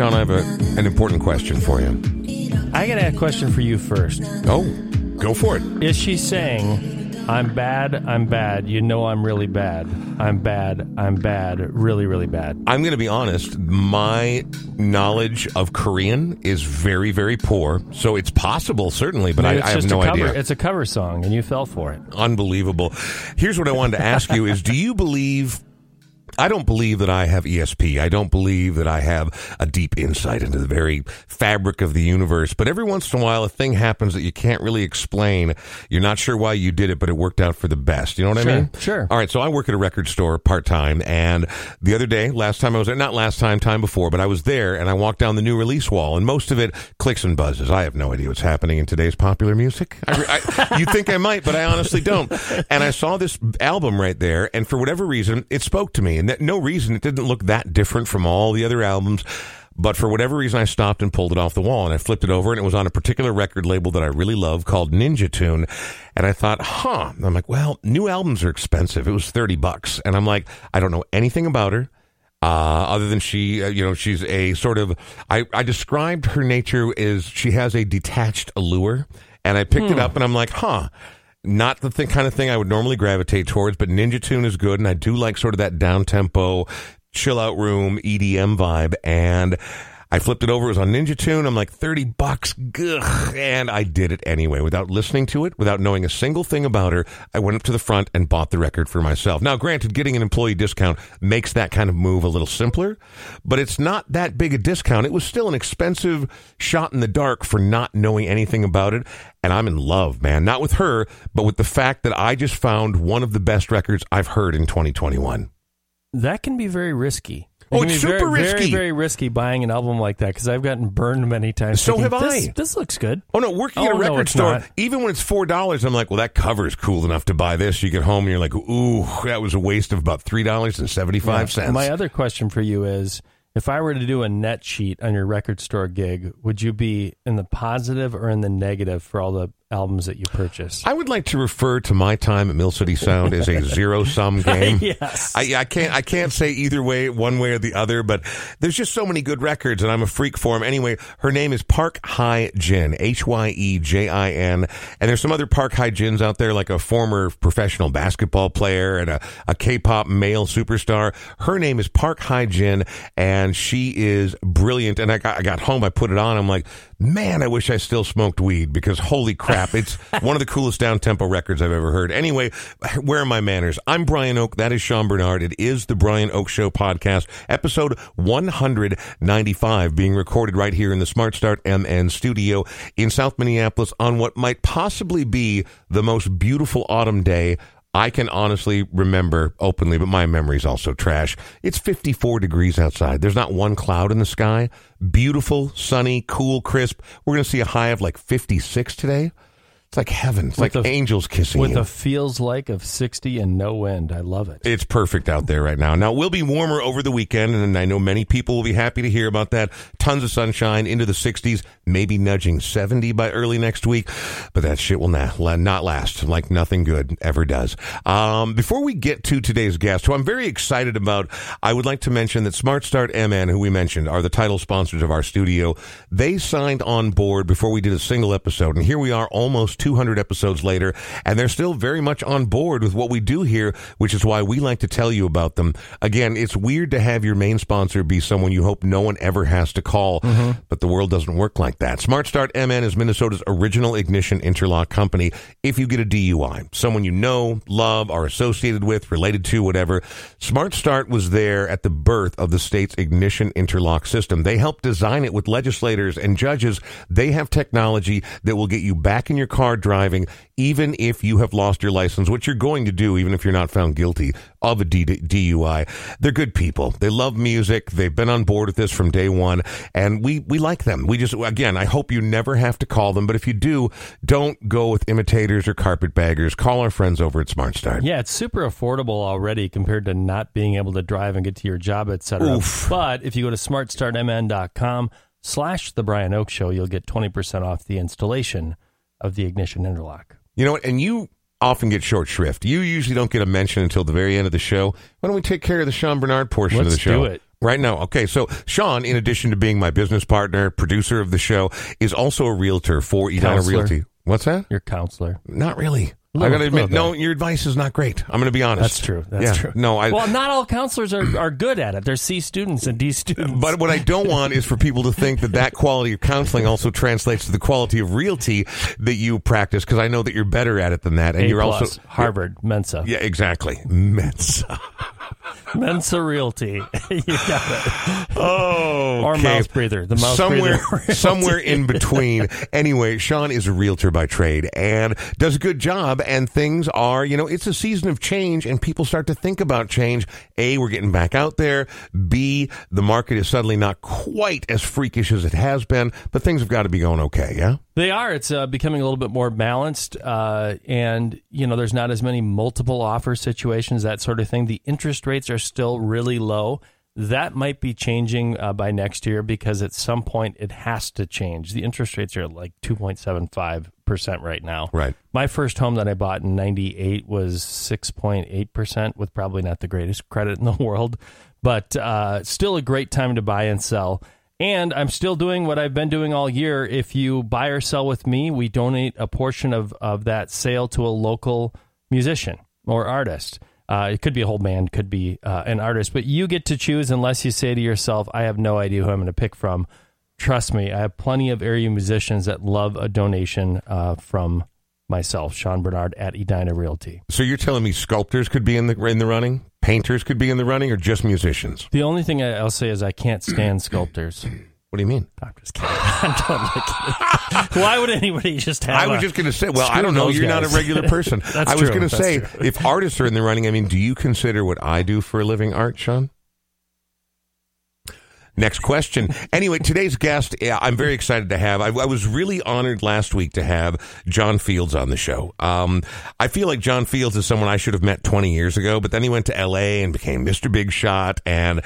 Sean, I have a, an important question for you. I got a question for you first. Oh, go for it. Is she saying, I'm bad, I'm bad, you know I'm really bad, I'm bad, I'm bad, really, really bad? I'm going to be honest. My knowledge of Korean is very, very poor. So it's possible, certainly, but I, I have no cover, idea. It's a cover song, and you fell for it. Unbelievable. Here's what I wanted to ask you: Is do you believe? I don't believe that I have ESP. I don't believe that I have a deep insight into the very fabric of the universe. But every once in a while, a thing happens that you can't really explain. You're not sure why you did it, but it worked out for the best. You know what I mean? sure. All right. So I work at a record store part time. And the other day, last time I was there, not last time, time before, but I was there and I walked down the new release wall and most of it clicks and buzzes. I have no idea what's happening in today's popular music. I, I, you think I might, but I honestly don't. And I saw this album right there. And for whatever reason, it spoke to me. And no reason it didn't look that different from all the other albums. But for whatever reason, I stopped and pulled it off the wall and I flipped it over and it was on a particular record label that I really love called Ninja Tune. And I thought, huh. I'm like, well, new albums are expensive. It was 30 bucks. And I'm like, I don't know anything about her. Uh, other than she, uh, you know, she's a sort of, I, I described her nature as she has a detached allure. And I picked it up and I'm like, huh. Not the kind of thing I would normally gravitate towards, but Ninja Tune is good. And I do like sort of that down tempo, chill out room, EDM vibe. And I flipped it over. It was on Ninja Tune. I'm like, 30 bucks. Gugh. And I did it anyway without listening to it, without knowing a single thing about her. I went up to the front and bought the record for myself. Now, granted, getting an employee discount makes that kind of move a little simpler, but it's not that big a discount. It was still an expensive shot in the dark for not knowing anything about it. And I'm in love, man. Not with her, but with the fact that I just found one of the best records I've heard in 2021. That can be very risky. Oh, it's very, super Very, risky. very risky buying an album like that because I've gotten burned many times. So thinking, have I. This looks good. Oh no, working at a Oh, no, record store, not. even when it's four dollars, I'm like, well, that cover is cool enough to buy this. You get home and you're like, ooh, that was a waste of about three dollars and seventy five cents. Yeah. My other question for you is if I were to do a net sheet on your record store gig, would you be in the positive or in the negative for all the albums that you purchase? I would like to refer to my time at Mill City Sound as a zero sum game. yes. I, I can't I can't say either way, one way or the other, but there's just so many good records, and I'm a freak for them. Anyway, her name is Park Hye Jin, H Y E J I N, and there's some other Park Hye Jins out there, like a former professional basketball player and a, a K-pop male superstar. Her name is Park Hye Jin, and she is brilliant. And I got I got home, I put it on, I'm like, man, I wish I still smoked weed because holy crap, it's one of the coolest down tempo records I've ever heard. Anyway, where are my manners? I'm Brian Oak. That is Sean Bernard. It is the Brian Oak Show podcast, episode 195, being recorded right here in the Smart Start MN studio in South Minneapolis on what might possibly be the most beautiful autumn day I can honestly remember openly, but my memory's also trash. It's 54 degrees outside. There's not one cloud in the sky. Beautiful, sunny, cool, crisp. We're going to see a high of like 56 today. It's like heaven. It's like With a- angels kissing you. With you. a feels like of 60 and no end. I love it. It's perfect out there right now. Now, we'll be warmer over the weekend, and I know many people will be happy to hear about that. Tons of sunshine into the 60s, maybe nudging 70 by early next week, but that shit will not, not last like nothing good ever does. Um, before we get to today's guest, who I'm very excited about, I would like to mention that Smart Start MN, who we mentioned, are the title sponsors of our studio. They signed on board before we did a single episode, and here we are almost 200 episodes later, and they're still very much on board with what we do here, which is why we like to tell you about them. Again, it's weird to have your main sponsor be someone you hope no one ever has to call, mm-hmm. but the world doesn't work like that. Smart Start MN is Minnesota's original ignition interlock company. If you get a DUI, someone you know, love, are associated with, related to, whatever, Smart Start was there at the birth of the state's ignition interlock system. They helped design it with legislators and judges. They have technology that will get you back in your car driving, even if you have lost your license, which you're going to do, even if you're not found guilty of a DUI. They're good people. They love music. They've been on board with this from day one, and we we like them. We just again, I hope you never have to call them, but if you do, don't go with imitators or carpetbaggers. Call our friends over at Smart Start. Yeah, it's super affordable already compared to not being able to drive and get to your job, etc. But if you go to smartstartmn.com slash the Brian Oak Show, you'll get 20% off the installation of the ignition interlock. You know what? And you often get short shrift. You usually don't get a mention until the very end of the show. Why don't we take care of the Sean Bernard portion of Let's the show? do it. Right now, okay. So Sean, in addition to being my business partner, producer of the show, is also a realtor for Edina Counselor. Realty. What's that? Your counselor. Not really. I Little- gotta admit, little no, your advice is not great. I'm gonna be honest. That's true. That's Yeah. true. No, I. well, not all counselors are, are good at it. They're C students and D students. but what I don't want is for people to think that that quality of counseling also translates to the quality of realty that you practice, because I know that you're better at it than that, and A you're plus, also Harvard Mensa Yeah, exactly. Mensa. Mensa Realty. you got it. Oh, Or mouth breather. The mouth somewhere, breather somewhere in between. Anyway, Sean is a realtor by trade and does a good job. And things are, you know, it's a season of change, and people start to think about change. A, we're getting back out there. B, the market is suddenly not quite as freakish as it has been, but things have got to be going okay. Yeah. They are. It's uh, becoming a little bit more balanced, uh, and you know, there's not as many multiple offer situations, that sort of thing. The interest rates are still really low. That might be changing uh, by next year because at some point it has to change. The interest rates are like 2.75 percent right now. Right. My first home that I bought in '98 was 6.8 percent, with probably not the greatest credit in the world, but uh, still a great time to buy and sell. And I'm still doing what I've been doing all year. If you buy or sell with me, we donate a portion of, of that sale to a local musician or artist. Uh, it could be a whole band, could be uh, an artist, but you get to choose unless you say to yourself, I have no idea who I'm going to pick from. Trust me, I have plenty of area musicians that love a donation uh, from myself, Sean Bernard at Edina Realty. So you're telling me sculptors could be in the in the running, painters could be in the running, or just musicians? The only thing I'll say is I can't stand sculptors. What do you mean? I'm just kidding. I'm totally kidding. Why would anybody just have? I was a- just going to say, well, I don't know. You're not a regular person. That's I was going to say, true. if artists are in the running, I mean, do you consider what I do for a living art, Sean? Next question. Anyway, today's guest, yeah, I'm very excited to have. I, I was really honored last week to have John Fields on the show. Um, I feel like John Fields is someone I should have met 20 years ago, but then he went to L.A. and became Mr. Big Shot, and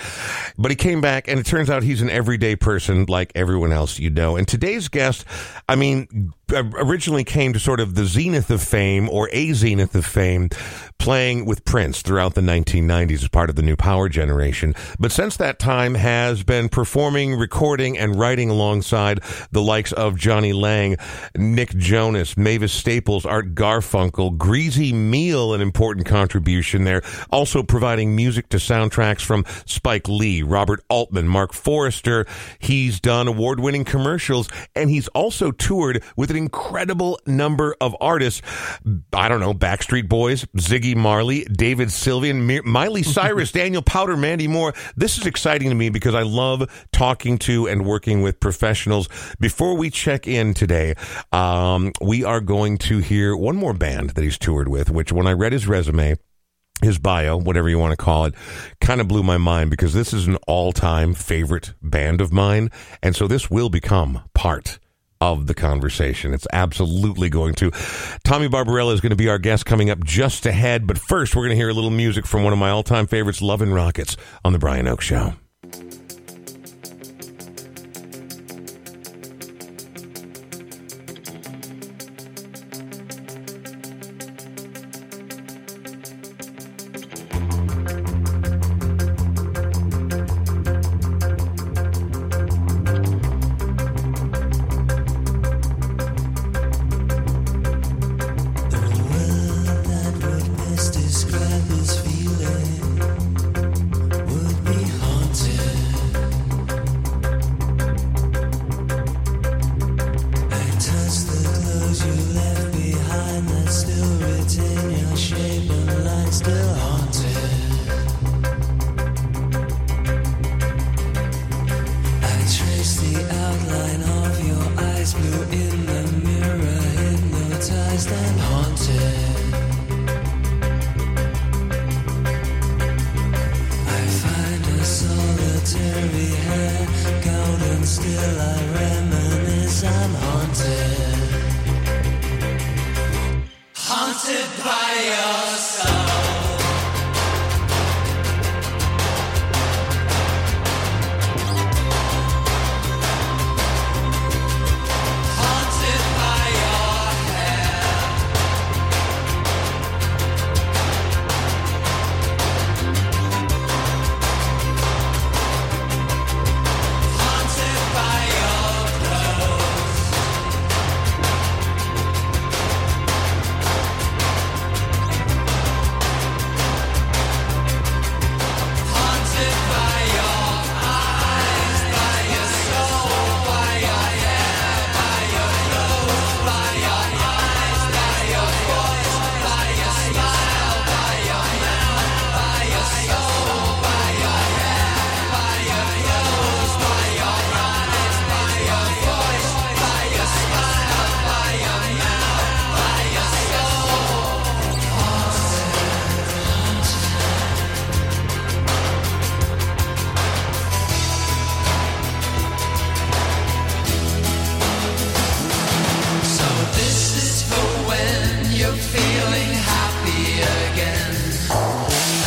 but he came back, and it turns out he's an everyday person like everyone else you know. And today's guest, I mean, Uh, originally came to sort of the zenith of fame or a zenith of fame playing with Prince throughout the 1990s as part of the new power generation. But since that time has been performing recording and writing alongside the likes of Jonny Lang Nick Jonas Mavis Staples Art Garfunkel Greasy Meal an important contribution there. Also providing music to soundtracks from Spike Lee Robert Altman Marc Forster. He's done award-winning commercials and he's also toured with an incredible number of artists. I don't know, Backstreet Boys, Ziggy Marley, David Sylvian, Miley Cyrus, Daniel Powter, Mandy Moore. This is exciting to me because I love talking to and working with professionals. Before we check in today, um, we are going to hear one more band that he's toured with, which when I read his resume, his bio, whatever you want to call it, kind of blew my mind because this is an all time favorite band of mine. And so this will become part of the conversation. It's absolutely going to. Tommy Barbarella is going to be our guest coming up just ahead. But first, we're going to hear a little music from one of my all time favorites, Love and Rockets, on The Brian Oak Show. happy again.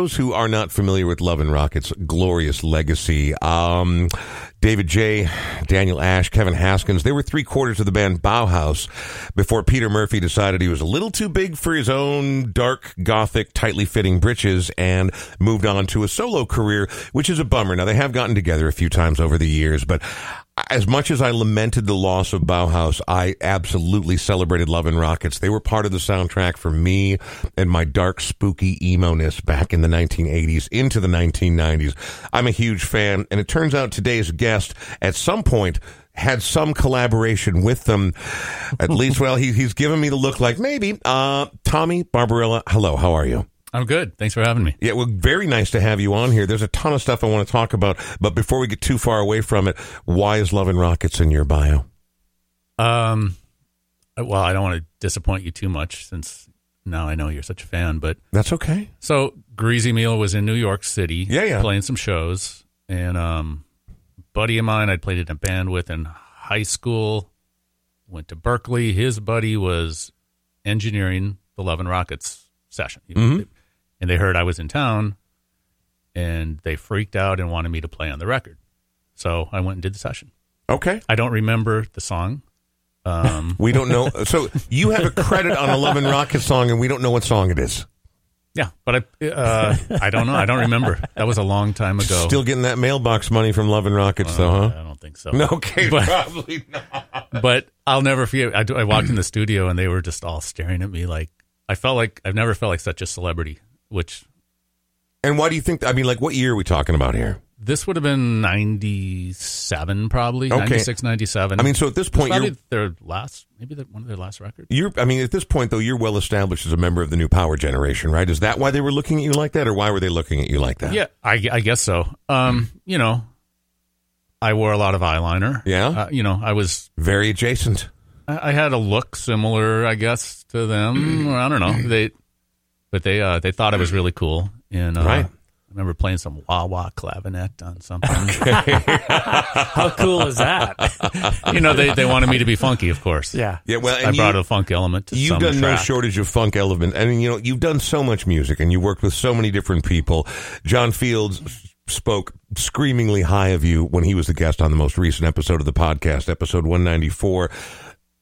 Those who are not familiar with Love and Rockets' glorious legacy, um, David J., Daniel Ash, Kevin Haskins, they were three quarters of the band Bauhaus before Peter Murphy decided he was a little too big for his own dark, gothic, tightly fitting britches and moved on to a solo career, which is a bummer. Now, they have gotten together a few times over the years, but as much as I lamented the loss of Bauhaus, I absolutely celebrated Love and Rockets. They were part of the soundtrack for me and my dark, spooky emo-ness back in the 1980s into the 1990s. I'm a huge fan, and it turns out today's guest at some point had some collaboration with them. At least, well, he, he's given me the look like maybe. Uh, Tommy Barbarella, hello, how are you? I'm good. Thanks for having me. Yeah, well, very nice to have you on here. There's a ton of stuff I want to talk about, but before we get too far away from it, why is Love and Rockets in your bio? Um, well, I don't want to disappoint you too much since now I know you're such a fan, but That's okay. so Greasy Meal was in New York City, Yeah, yeah. playing some shows, and um, buddy of mine I'd played in a band with in high school, went to Berkeley. His buddy was engineering the Love and Rockets session, Mhm. And they heard I was in town, and they freaked out and wanted me to play on the record. So I went and did the session. Okay. I don't remember the song. Um, We don't know. So you have a credit on a Love and Rockets song, and we don't know what song it is. yeah, but I, uh, I don't know. I don't remember. That was a long time ago. Still getting that mailbox money from Love and Rockets, though, huh? I don't think so. No, okay, But- probably not. but I'll never forget. I, I walked in the studio and they were just all staring at me like I felt like I've never felt like such a celebrity. Which And why do you think? I mean, like, what year are we talking about here? this would have been ninety seven, probably Okay. 96, 97. I mean, so at this point, probably you're their last, maybe the, one of their last records. you're. I mean, at this point, though, you're well established as a member of the new power generation, right? Is that why they were looking at you like that, or why were they looking at you like that? Yeah, I, I guess so. Um, you know, I wore a lot of eyeliner. Yeah? uh, you know, I was Very adjacent. I I had a look similar, I guess, to them. I don't know. They, but they uh, they thought it was really cool, and uh, Right. I remember playing some wah wah clavinet on something. How cool is that? you know, they, they wanted me to be funky, of course. yeah. Yeah, well, and I brought you, a funk element to You've some done no shortage of funk element. I mean, you know, you've done so much music and you worked with so many different people. John Fields spoke screamingly high of you when he was the guest on the most recent episode of the podcast, episode 194.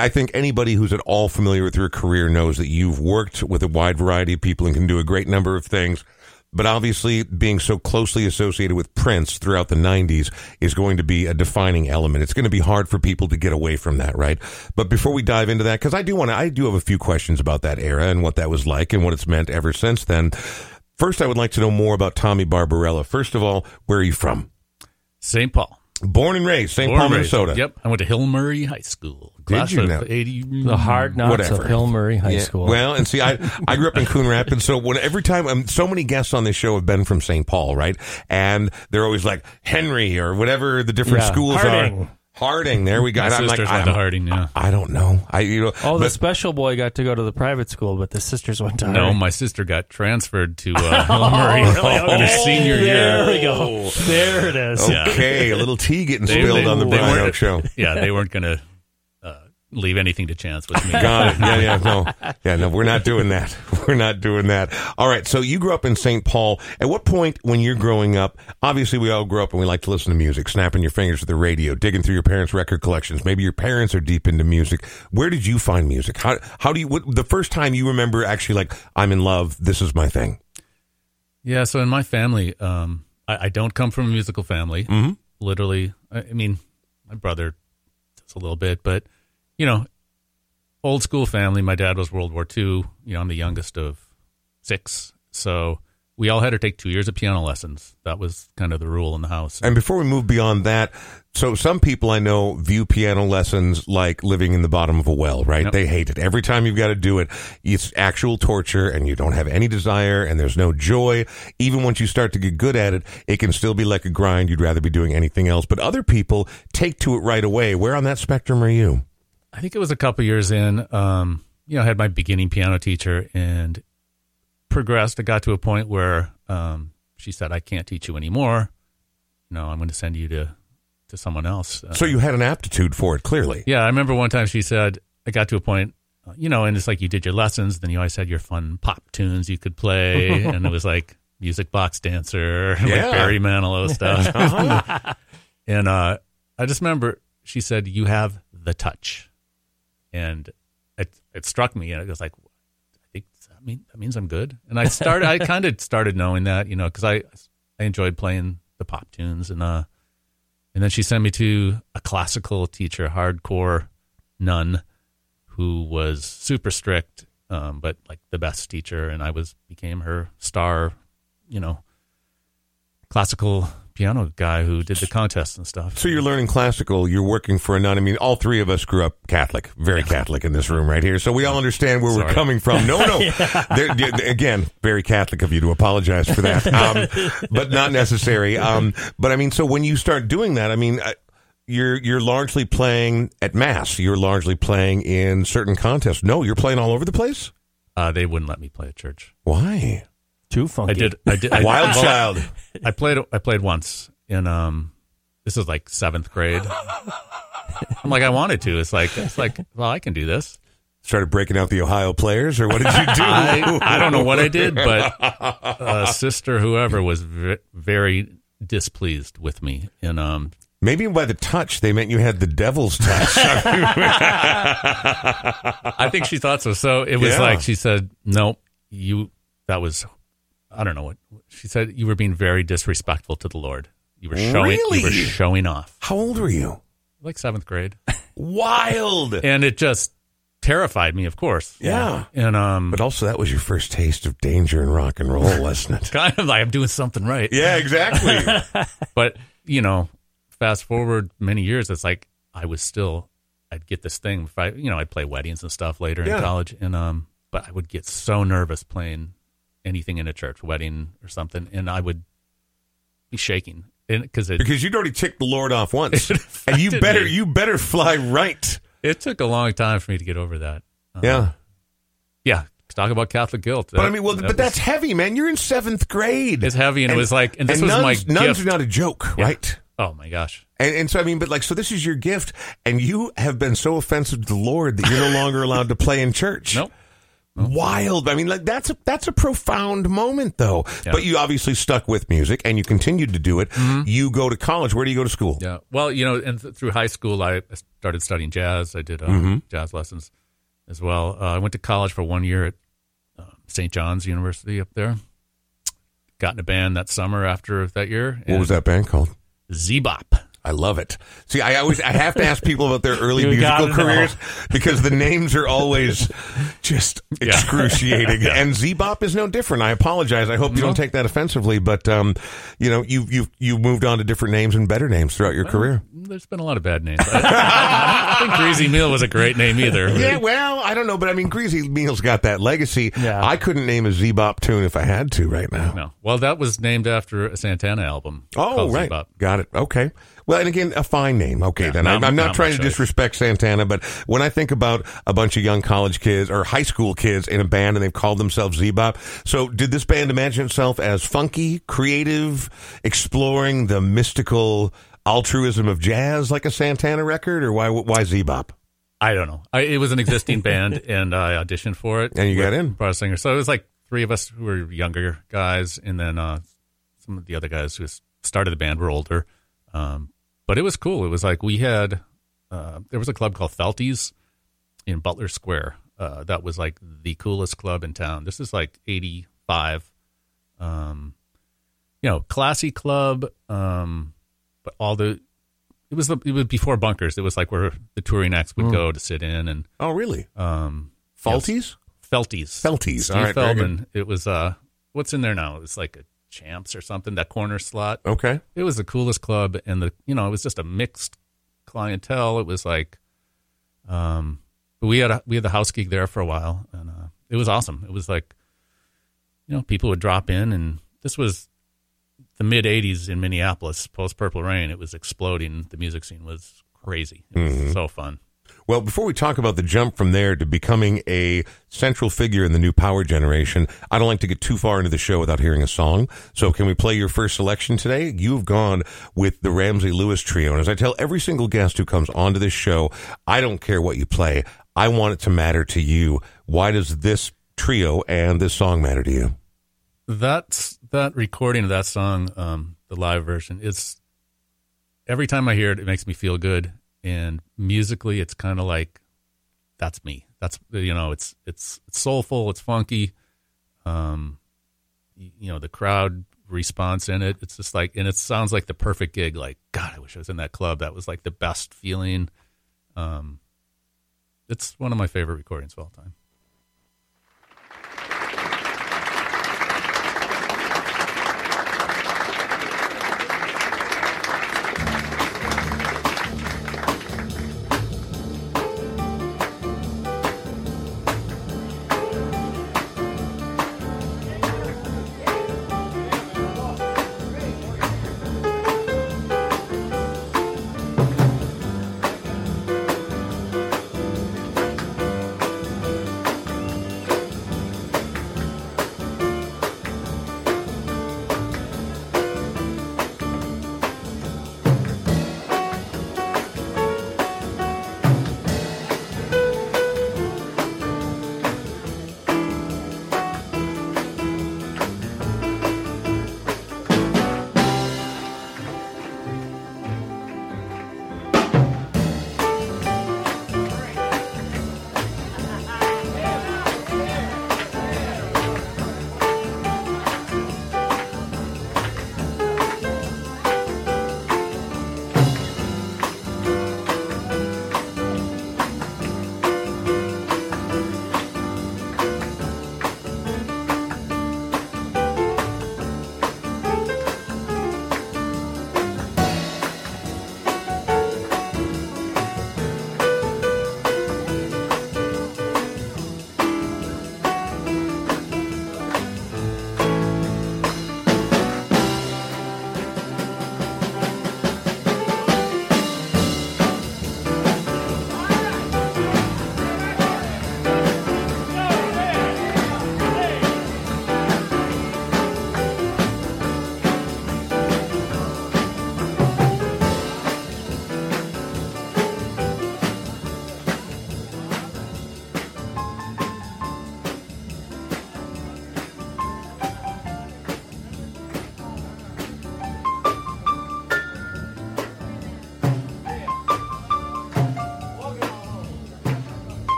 I think anybody who's at all familiar with your career knows that you've worked with a wide variety of people and can do a great number of things. But obviously, being so closely associated with Prince throughout the 90s is going to be a defining element. It's going to be hard for people to get away from that, right? But before we dive into that, because I do want to, I do have a few questions about that era and what that was like and what it's meant ever since then. First, I would like to know more about Tommy Barbarella. First of all, where are you from? St. Paul. Born and raised, St. Paul. Minnesota. Yep. I went to Hill Murray High School. Did Class you of now? 80, The hard knocks Whatever. of Hill Murray High Yeah, School. Well, and see, I I grew up in Coon Rapids, so when every time um, so many guests on this show have been from St. Paul, right? And they're always like Henry or whatever the different Yeah, schools Harding. are. Harding, there we go. My And I'm like, sisters I went to Harding, yeah. I don't know. I you know. oh, the special boy got to go to the private school, but the sisters went to No, Harding. my sister got transferred to uh, Hill Murray in her senior There year. we go. There it is. Yeah. okay, a little tea getting They- spilled they- on the they Brian Oak show. Yeah, they weren't going to leave anything to chance with me. Got it. Yeah, yeah, no, yeah, no. We're not doing that. We're not doing that. All right. So you grew up in St. Paul. At what point, when you're growing up, obviously we all grow up and we like to listen to music, snapping your fingers at the radio, digging through your parents' record collections. Maybe your parents are deep into music. Where did you find music? How how do you? What, the first time you remember actually like I'm in love. This is my thing. Yeah, so in my family, um, I, I don't come from a musical family. Mhm. Literally, I, I mean, my brother does a little bit, but you know, old school family. My dad was World War II. You know, I'm the youngest of six, so we all had to take two years of piano lessons. That was kind of the rule in the house. And before we move beyond that, so some people I know view piano lessons like living in the bottom of a well, right? Yep. They hate it. Every time you've got to do it, it's actual torture and you don't have any desire and there's no joy. Even once you start to get good at it, it can still be like a grind. You'd rather be doing anything else. But other people take to it right away. Where on that spectrum are you? I think it was a couple years in. Um, you know, I had my beginning piano teacher and progressed. I got to a point where um, she said, "I can't teach you anymore. No, I'm going to send you to to someone else." Uh, So you had an aptitude for it, clearly. yeah, I remember one time she said, "I got to a point." uh, You know, and it's like you did your lessons, then you always had your fun pop tunes you could play, and it was like, music box dancer, Yeah. like Barry Manilow stuff. and uh, I just remember she said, "You have the touch," and it it struck me, and it was like, I think that mean that means I'm good. And I started, I kind of started knowing that, you know, because I I enjoyed playing the pop tunes, and uh, and then she sent me to a classical teacher, hardcore nun, who was super strict, um, but like the best teacher, and I was became her star, you know, classical piano guy who did the contests and stuff. So you're learning classical. You're working for a nun. I mean, all three of us grew up Catholic, very Catholic in this room right here. So we all understand where we're coming from. No, no. There- there- again, very Catholic of you to apologize for that, um, but not necessary. Um, but I mean, so when you start doing that, I mean. I, you're you're largely playing at mass. You're largely playing in certain contests. No, you're playing all over the place. Uh, they wouldn't let me play at church. Why? Too funky. I did. I did. I, Wild well, child. I played. I played once in um. This is like seventh grade. I'm like, I wanted to. It's like, it's like, well, I can do this. Started breaking out the Ohio players, or what did you do? I, I don't know what I did, but uh, sister, whoever, was v- very displeased with me. And um, Maybe by the touch, they meant you had the devil's touch. I think she thought so. So it was Yeah. like she said, "Nope, you." That was, I don't know what she said. You were being very disrespectful to the Lord. You were showing. You were showing off. How old were you? Like seventh grade, Wild. and it just terrified me. Of course. Yeah. And um, But also, that was your first taste of danger and rock and roll, wasn't it? kind of like I'm doing something right. Yeah, exactly. But you know, fast forward many years, it's like I was still. I'd get this thing. If I, you know, I'd play weddings and stuff later Yeah. in college, and um, but I would get so nervous playing anything in a church, wedding or something, and I would be shaking, and because it because you'd already ticked the Lord off once, and you better me. you better fly right. it took a long time for me to get over that. Uh, Yeah, yeah. Talk about Catholic guilt. but I mean, well, that but that's heavy, man. You're in seventh grade. it's heavy, and, it was like, and this was nuns, my nuns gift. are not a joke, Yeah. right? oh my gosh. And, and so I mean, but like, so this is your gift, and you have been so offensive to the Lord that you're no longer allowed to play in church. Nope. Wild. I mean, like that's a that's a profound moment, though. Yeah. But you obviously stuck with music, and you continued to do it. You go to college. Where do you go to school? Yeah. Well, you know, and th- through high school, I started studying jazz. I did uh, Mm-hmm. jazz lessons as well. Uh, I went to college for one year at uh, St. John's University up there. Got in a band that summer after that year. What was that band called? Zebop. I love it. See, I always I have to ask people about their early You musical know. careers because the names are always just excruciating. Yeah. And Zebop is no different. I apologize. I hope you don't take that offensively, but um, you know, you you you moved on to different names and better names throughout your career. There's been a lot of bad names. I, I think Greasy Meal was a great name either. Yeah, well, I don't know, but I mean, Greasy Meal's got that legacy. Yeah. I couldn't name a Zebop tune if I had to right now. No. Well, that was named after a Santana album. Oh, right. Zebop. Got it. Okay. Well, and again, a fine name. Okay, Yeah, then not- I'm, I'm not, not trying to disrespect Santana, but when I think about a bunch of young college kids or high school kids in a band and they've called themselves Zebop, so did this band imagine itself as funky, creative, exploring the mystical altruism of jazz like a Santana record, or why why Zebop? I don't know. I, it was an existing band, and I auditioned for it. And you got in. Bar singer. So it was like three of us who were younger guys, and then uh, some of the other guys who started the band were older. Um, but it was cool. It was like we had uh, there was a club called Felties in Butler Square. Uh, that was like the coolest club in town. This is like '85. Um, you know, classy club. Um, but all the it was the it was before bunkers. It was like where the touring acts would go to sit in and Oh, really? um Faulties? Felties. Felties. Steve All right. Feldman. It was uh what's in there now? It's like a champs or something, that corner slot. Okay. It was the coolest club and the you know, it was just a mixed clientele. It was like um but we had a we had the house gig there for a while and uh it was awesome. It was like you know, people would drop in and this was the mid '80s in Minneapolis, post Purple Rain. It was exploding. The music scene was crazy. It was Mm-hmm. so fun. Well, before we talk about the jump from there to becoming a central figure in the new power generation, I don't like to get too far into the show without hearing a song. So, can we play your first selection today? You've gone with the Ramsey Lewis Trio. And as I tell every single guest who comes onto this show, I don't care what you play. I want it to matter to you. Why does this trio and this song matter to you? That's that recording of that song, um, the live version, it's every time I hear it, it makes me feel good. And musically, it's kind of like that's me. That's you know, it's it's it's soulful, it's funky. Um, you know, the crowd response in it, it's just like, and it sounds like the perfect gig. Like, God, I wish I was in that club. That was like the best feeling. Um, it's one of my favorite recordings of all time.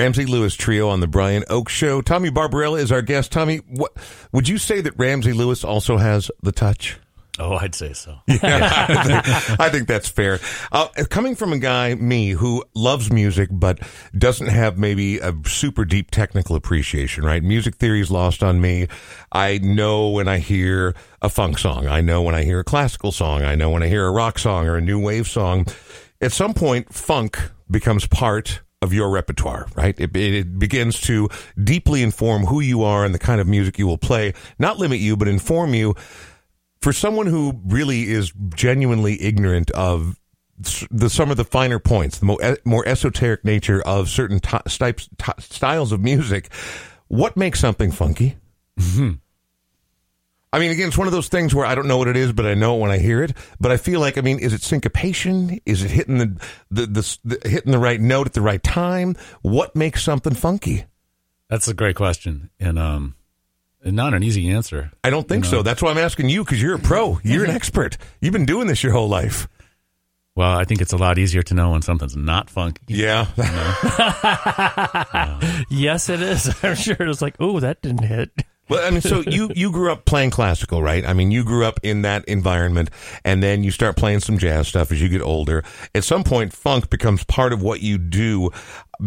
Ramsey Lewis Trio on the Brian Oak Show. Tommy Barbarella is our guest. Tommy, what would you say that Ramsey Lewis also has the touch? Oh, I'd say so. I, think, I think that's fair. Uh, coming from a guy, me, who loves music but doesn't have maybe a super deep technical appreciation, right? Music theory is lost on me. I know when I hear a funk song. I know when I hear a classical song. I know when I hear a rock song or a new wave song. At some point, funk becomes part of your repertoire, right? It, it begins to deeply inform who you are and the kind of music you will play, not limit you, but inform you for someone who really is genuinely ignorant of the some of the finer points, the more, more esoteric nature of certain types, styles of music, what makes something funky? Mm-hmm. I mean, again, it's one of those things where I don't know what it is, but I know it when I hear it. But I feel like, I mean, is it syncopation? Is it hitting the the, the, the hitting the right note at the right time? What makes something funky? That's a great question, and um, not an easy answer. I don't think you know? so. That's why I'm asking you because you're a pro. You're an expert. You've been doing this your whole life. Well, I think it's a lot easier to know when something's not funky. Yeah. You know? yes, it is. I'm sure it's like, oh, that didn't hit. Well, I mean, so you you grew up playing classical, right? I mean, you grew up in that environment, and then you start playing some jazz stuff as you get older. At some point, funk becomes part of what you do.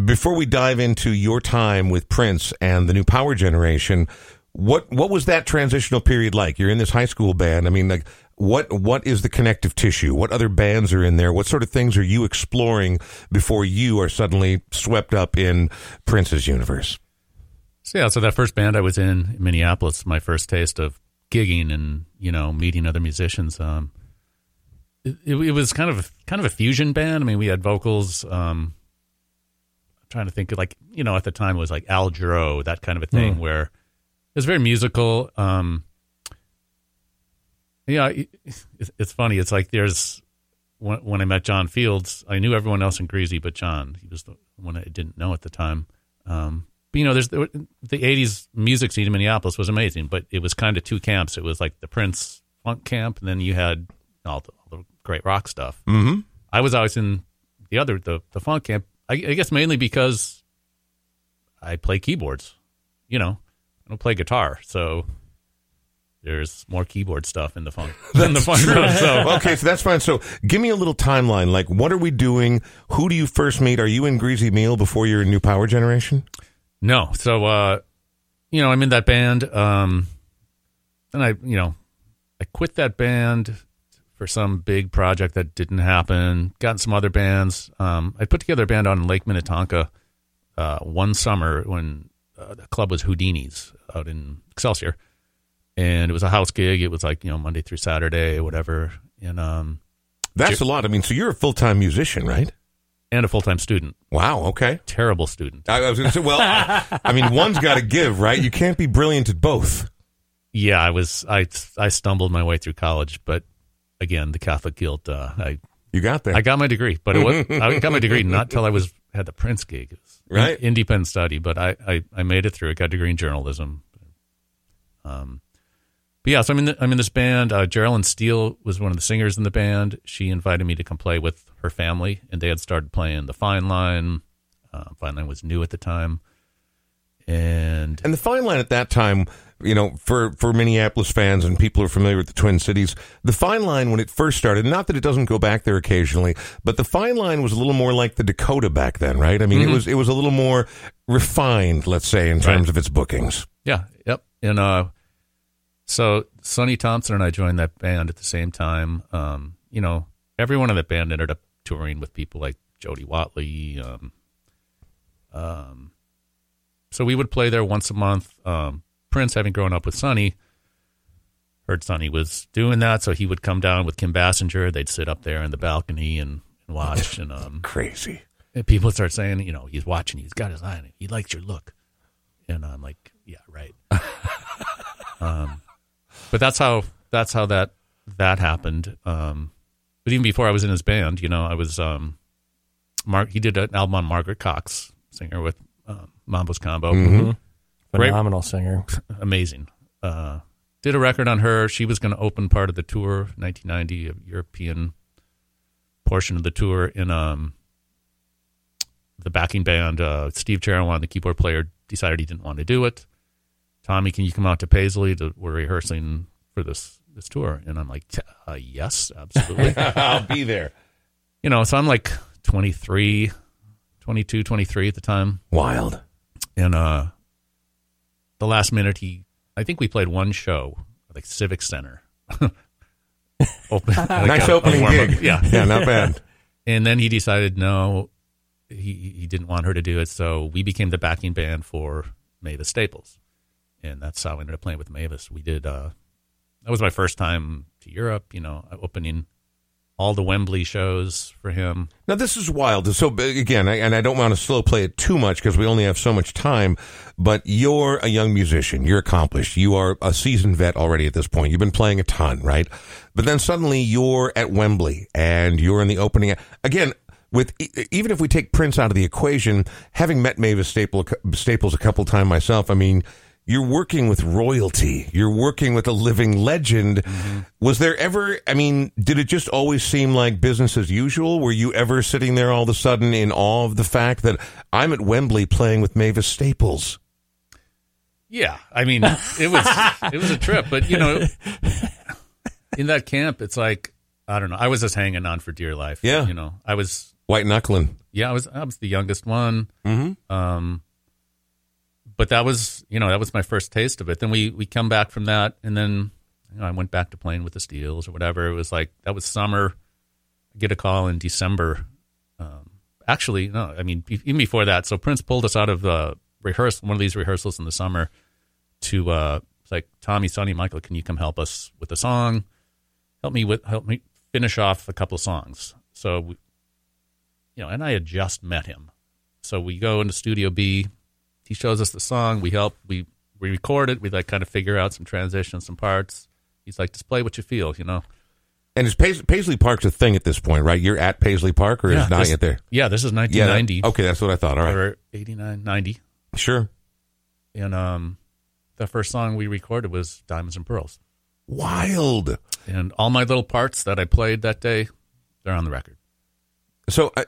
Before we dive into your time with Prince and the new Power Generation, what what was that transitional period like? You're in this high school band. I mean, like what what is the connective tissue? What other bands are in there? What sort of things are you exploring before you are suddenly swept up in Prince's universe? So yeah, so that first band I was in, in Minneapolis, my first taste of gigging and you know meeting other musicians. Um, it, it, it, was kind of kind of a fusion band. I mean, we had vocals. Um, I'm trying to think of like you know at the time it was like Al Jarreau, that kind of a thing mm. where was very musical. Um, yeah, it's funny. It's like there's when, when I met John Fields, I knew everyone else in Greasy but John. He was the one I didn't know at the time. Um, you know, there's the, the '80s music scene in Minneapolis was amazing, but it was kind of two camps. It was like the Prince funk camp, and then you had all the, all the great rock stuff. Mm-hmm. I was always in the other the the funk camp. I, I guess mainly because I play keyboards. You know, I don't play guitar, so there's more keyboard stuff in the funk than the funk. so okay, so that's fine. So give me a little timeline. Like, what are we doing? Who do you first meet? Are you in Greasy Meal before you're in New Power Generation? No. So, uh, you know, I'm in that band. Um, and I, you know, I quit that band for some big project that didn't happen. Got in some other bands. Um, I put together a band on Lake Minnetonka uh, one summer when uh, the club was Houdini's out in Excelsior, and it was a house gig. It was like you know Monday through Saturday, whatever. And um, that's a lot. I mean, so you're a full time musician, right? And a full time student. Wow. Okay. Terrible student. I, I was going to say, well, I, I mean, one's got to give, right? You can't be brilliant at both. Yeah, I was. I I stumbled my way through college, but again, the Catholic guilt. Uh, I you got there. I got my degree, but it was I got my degree not till I was had the Prince gig. Right, independent study, but I, I I made it through. I got a degree in journalism. Um, but yeah, so I'm in the, I'm in this band. Uh, Geraldine Steele was one of the singers in the band. She invited me to come play with her family, and they had started playing the Fine Line. Uh, Fine Line was new at the time, and and the Fine Line at that time you know, for, for Minneapolis fans and people who are familiar with the Twin Cities, the Fine Line when it first started, not that it doesn't go back there occasionally, but the Fine Line was a little more like the Dakota back then, right? I mean, mm-hmm. it was it was a little more refined, let's say, in terms right. of its bookings. Yeah, yep. And uh, so Sonny Thompson and I joined that band at the same time. Um, you know, everyone in that band ended up touring with people like Jody Watley. Um, um, so we would play there once a month. Um, Prince, having grown up with Sonny, heard Sonny was doing that, so he would come down with Kim Basinger. They'd sit up there in the balcony and, and watch. And um, crazy. And people start saying, you know, he's watching. He's got his eye on it. He likes your look. And I'm like, yeah, right. but that's how that's how that that happened. Um, but even before I was in his band, you know, I was um, Mark. He did an album on Margaret Cox, singer with um, Mambo's Combo. Mm-hmm. Phenomenal Great, singer. Amazing. Uh, did a record on her. She was going to open part of the tour, 1990, a European portion of the tour in um the backing band, uh, Steve Cheriwan, the keyboard player, decided he didn't want to do it. Tommy, can you come out to Paisley? To, we're rehearsing for this this tour, and I'm like, uh, yes, absolutely. I'll be there. you know, so I'm like 23, 22, 23 at the time, Wild. and uh, the last minute he, I think we played one show, at like Civic Center. Open, like nice a- a opening warm-up. gig. yeah. Yeah, not bad. And then he decided no, he he didn't want her to do it, so we became the backing band for Mavis Staples, and that's how I ended up playing with Mavis. We did. uh That was my first time to Europe. You know, opening all the Wembley shows for him. Now this is wild. So again, I, and I don't want to slow play it too much because we only have so much time. But you're a young musician. You're accomplished. You are a seasoned vet already at this point. You've been playing a ton, right? But then suddenly you're at Wembley and you're in the opening. Again, with even if we take Prince out of the equation, having met Mavis Staple, Staples a couple times myself, I mean. You're working with royalty. You're working with a living legend. Was there ever, I mean, did it just always seem like business as usual? Were you ever sitting there all of a sudden in awe of the fact that I'm at Wembley playing with Mavis Staples? Yeah, I mean, it was it was a trip, but you know, in that camp, it's like I don't know. I was just hanging on for dear life. Yeah. you know, I was White knuckling. yeah, I was I was the youngest one. Mm-hmm. Um, but that was you know that was my first taste of it. Then we we come back from that, and then you know, I went back to playing with the Steeles or whatever. It was like that was summer. I get a call in December. Um, actually, no, I mean even before that. So Prince pulled us out of the rehearsal, one of these rehearsals in the summer, to uh, like Tommy, Sonny, Michael, can you come help us with the song? Help me with help me finish off a couple songs. So we, you know, and I had just met him. So we go into Studio B. He shows us the song. We help. We we record it. We like kind of figure out some transitions, some parts. He's like, just play what you feel, you know. And is Pais- Paisley Park's a thing at this point, right? You're at Paisley Park or is it not this, yet there? Yeah, this is Yeah. 1990 that- okay, that's what I thought. All right. or 89, 90. Sure. And um, the first song we recorded was Diamonds and Pearls. Wild. And all my little parts that I played that day, they're on the record. So I,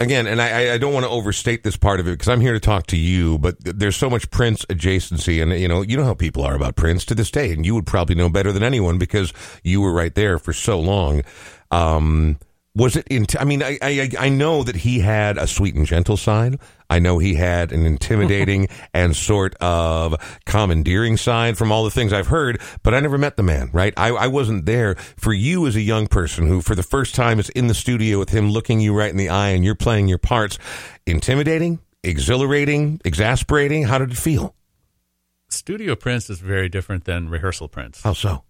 again, and I, I don't want to overstate this part of it because I'm here to talk to you, but there's so much Prince adjacency, and you know, you know how people are about Prince to this day, and you would probably know better than anyone because you were right there for so long. Um, was it in? I mean, I, I I know that he had a sweet and gentle side. I know he had an intimidating and sort of commandeering side from all the things I've heard, but I never met the man, right? I, I wasn't there. For you as a young person who, for the first time, is in the studio with him looking you right in the eye and you're playing your parts, intimidating, exhilarating, exasperating. How did it feel? Studio Prince is very different than rehearsal Prince. How so?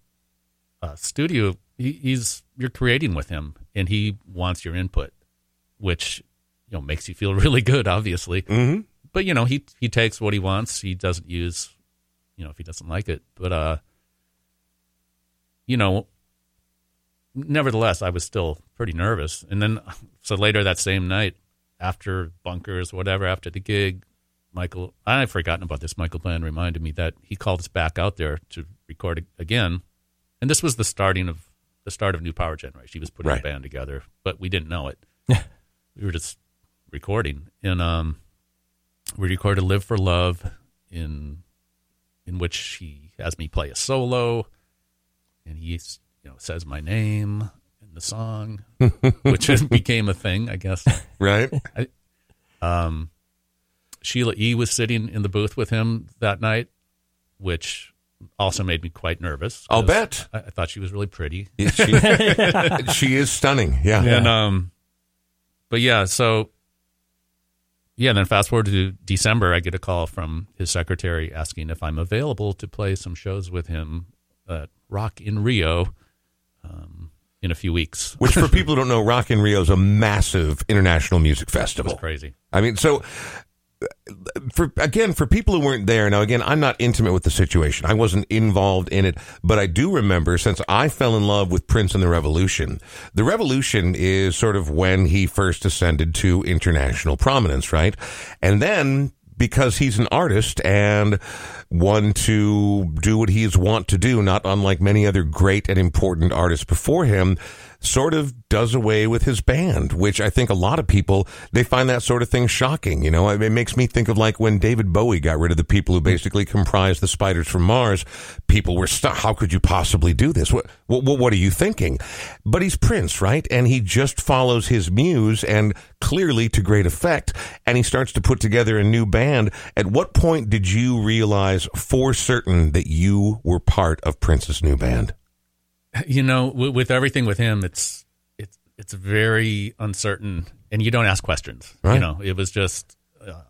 uh, studio he, he's you're creating with him and he wants your input which you know makes you feel really good obviously. Mm-hmm. but you know he he takes what he wants. He doesn't use you know if he doesn't like it. But uh you know nevertheless i was still pretty nervous. And then so later that same night after bunkers whatever after the gig michael i've forgotten about this. Michael bland reminded me that he called us back out there to record again. And this was the starting of the start of new power generation. He was putting Right. a band together but we didn't know it. We were just recording and um we recorded live for love in in which he has me play a solo and he you know says my name in the song which became a thing i guess Right? um sheila e was sitting in the booth with him that night which also made me quite nervous I'll bet. I, I thought she was really pretty Yeah, she, she is stunning. Yeah. And um, but yeah, so yeah, then fast forward to December, I get a call from his secretary asking if I'm available to play some shows with him at Rock in Rio um, in a few weeks. Which, for people who don't know, Rock in Rio is a massive international music festival. crazy. I mean, so for again, for people who weren't there, now again, I'm not intimate with the situation. I wasn't involved in it, but I do remember since I fell in love with Prince and the Revolution. The Revolution is sort of when he first ascended to international prominence, right? And then because he's an artist and one to do what he's want to do, not unlike many other great and important artists before him, sort of does away with his band, which I think a lot of people they find that sort of thing shocking. You know, it makes me think of like when David Bowie got rid of the people who basically comprised the Spiders from Mars. People were stuck. How could you possibly do this? What, what what are you thinking? But he's Prince, right? And he just follows his muse, and clearly to great effect. And he starts to put together a new band. At what point did you realize for certain that you were part of Prince's new band? You know, w- with everything with him, it's it's it's very uncertain, and you don't ask questions. Right. You know, it was just uh,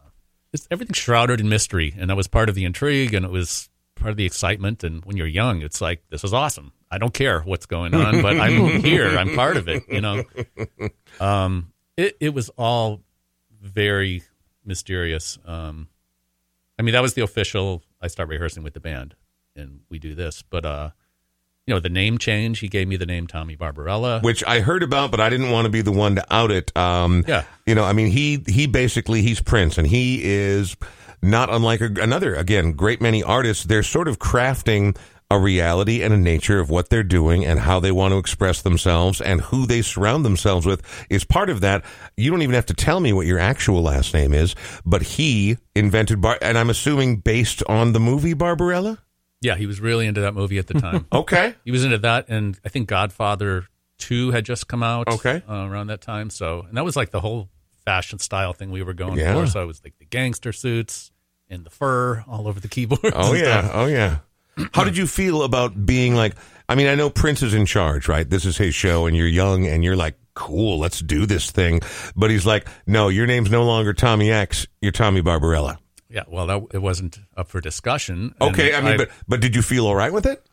it's everything shrouded in mystery, and that was part of the intrigue, and it was part of the excitement. And when you're young, it's like this is awesome. I don't care what's going on, but I'm here. I'm part of it. You know, um, it it was all very mysterious. Um, I mean, that was the official. I start rehearsing with the band, and we do this, but uh you know, the name change. He gave me the name Tommy Barbarella. which I heard about, but I didn't want to be the one to out it. Um, Yeah. you know, I mean, he he basically he's Prince, and he is not unlike a, another again great many artists. They're sort of crafting a reality and a nature of what they're doing and how they want to express themselves and who they surround themselves with is part of that. You don't even have to tell me what your actual last name is, but he invented Bar, and I'm assuming based on the movie Barbarella. Yeah, he was really into that movie at the time. Okay. he was into that, and I think Godfather Two had just come out. Okay. uh, around that time. So, and that was like the whole fashion style thing we were going Yeah. for. So it was like the gangster suits and the fur all over the keyboards. Oh yeah, stuff. oh yeah. How did you feel about being like? I mean, I know Prince is in charge, right? This is his show, and you're young, and you're like, cool, let's do this thing. But he's like, no, your name's no longer Tommy X. You're Tommy Barbarella. Yeah. Well, that it wasn't up for discussion. Okay, I mean, but but did you feel all right with it?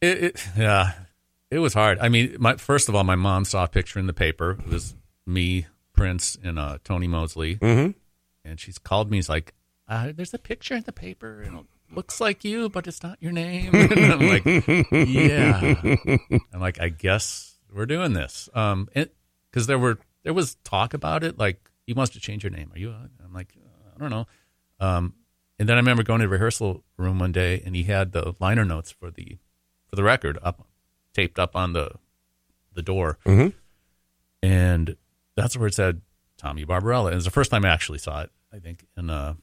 It, it, yeah, it was hard. I mean, my first of all, my mom saw a picture in the paper. It was me, Prince, and uh, Tony Mosley, Mm-hmm. and she's called me. She's like, uh, "There's a picture in the paper, and it looks like you, but it's not your name." and I'm like, "Yeah." I'm like, "I guess we're doing this." Um, because there were there was talk about it, like he wants to change your name. Are you? uh, I'm like, uh, I don't know. Um, and then I remember going to the rehearsal room one day, and he had the liner notes for the for the record up taped up on the the door, Mhm. and that's where it said Tommy Barbarella. And it was the first time I actually saw it, I think. And uh,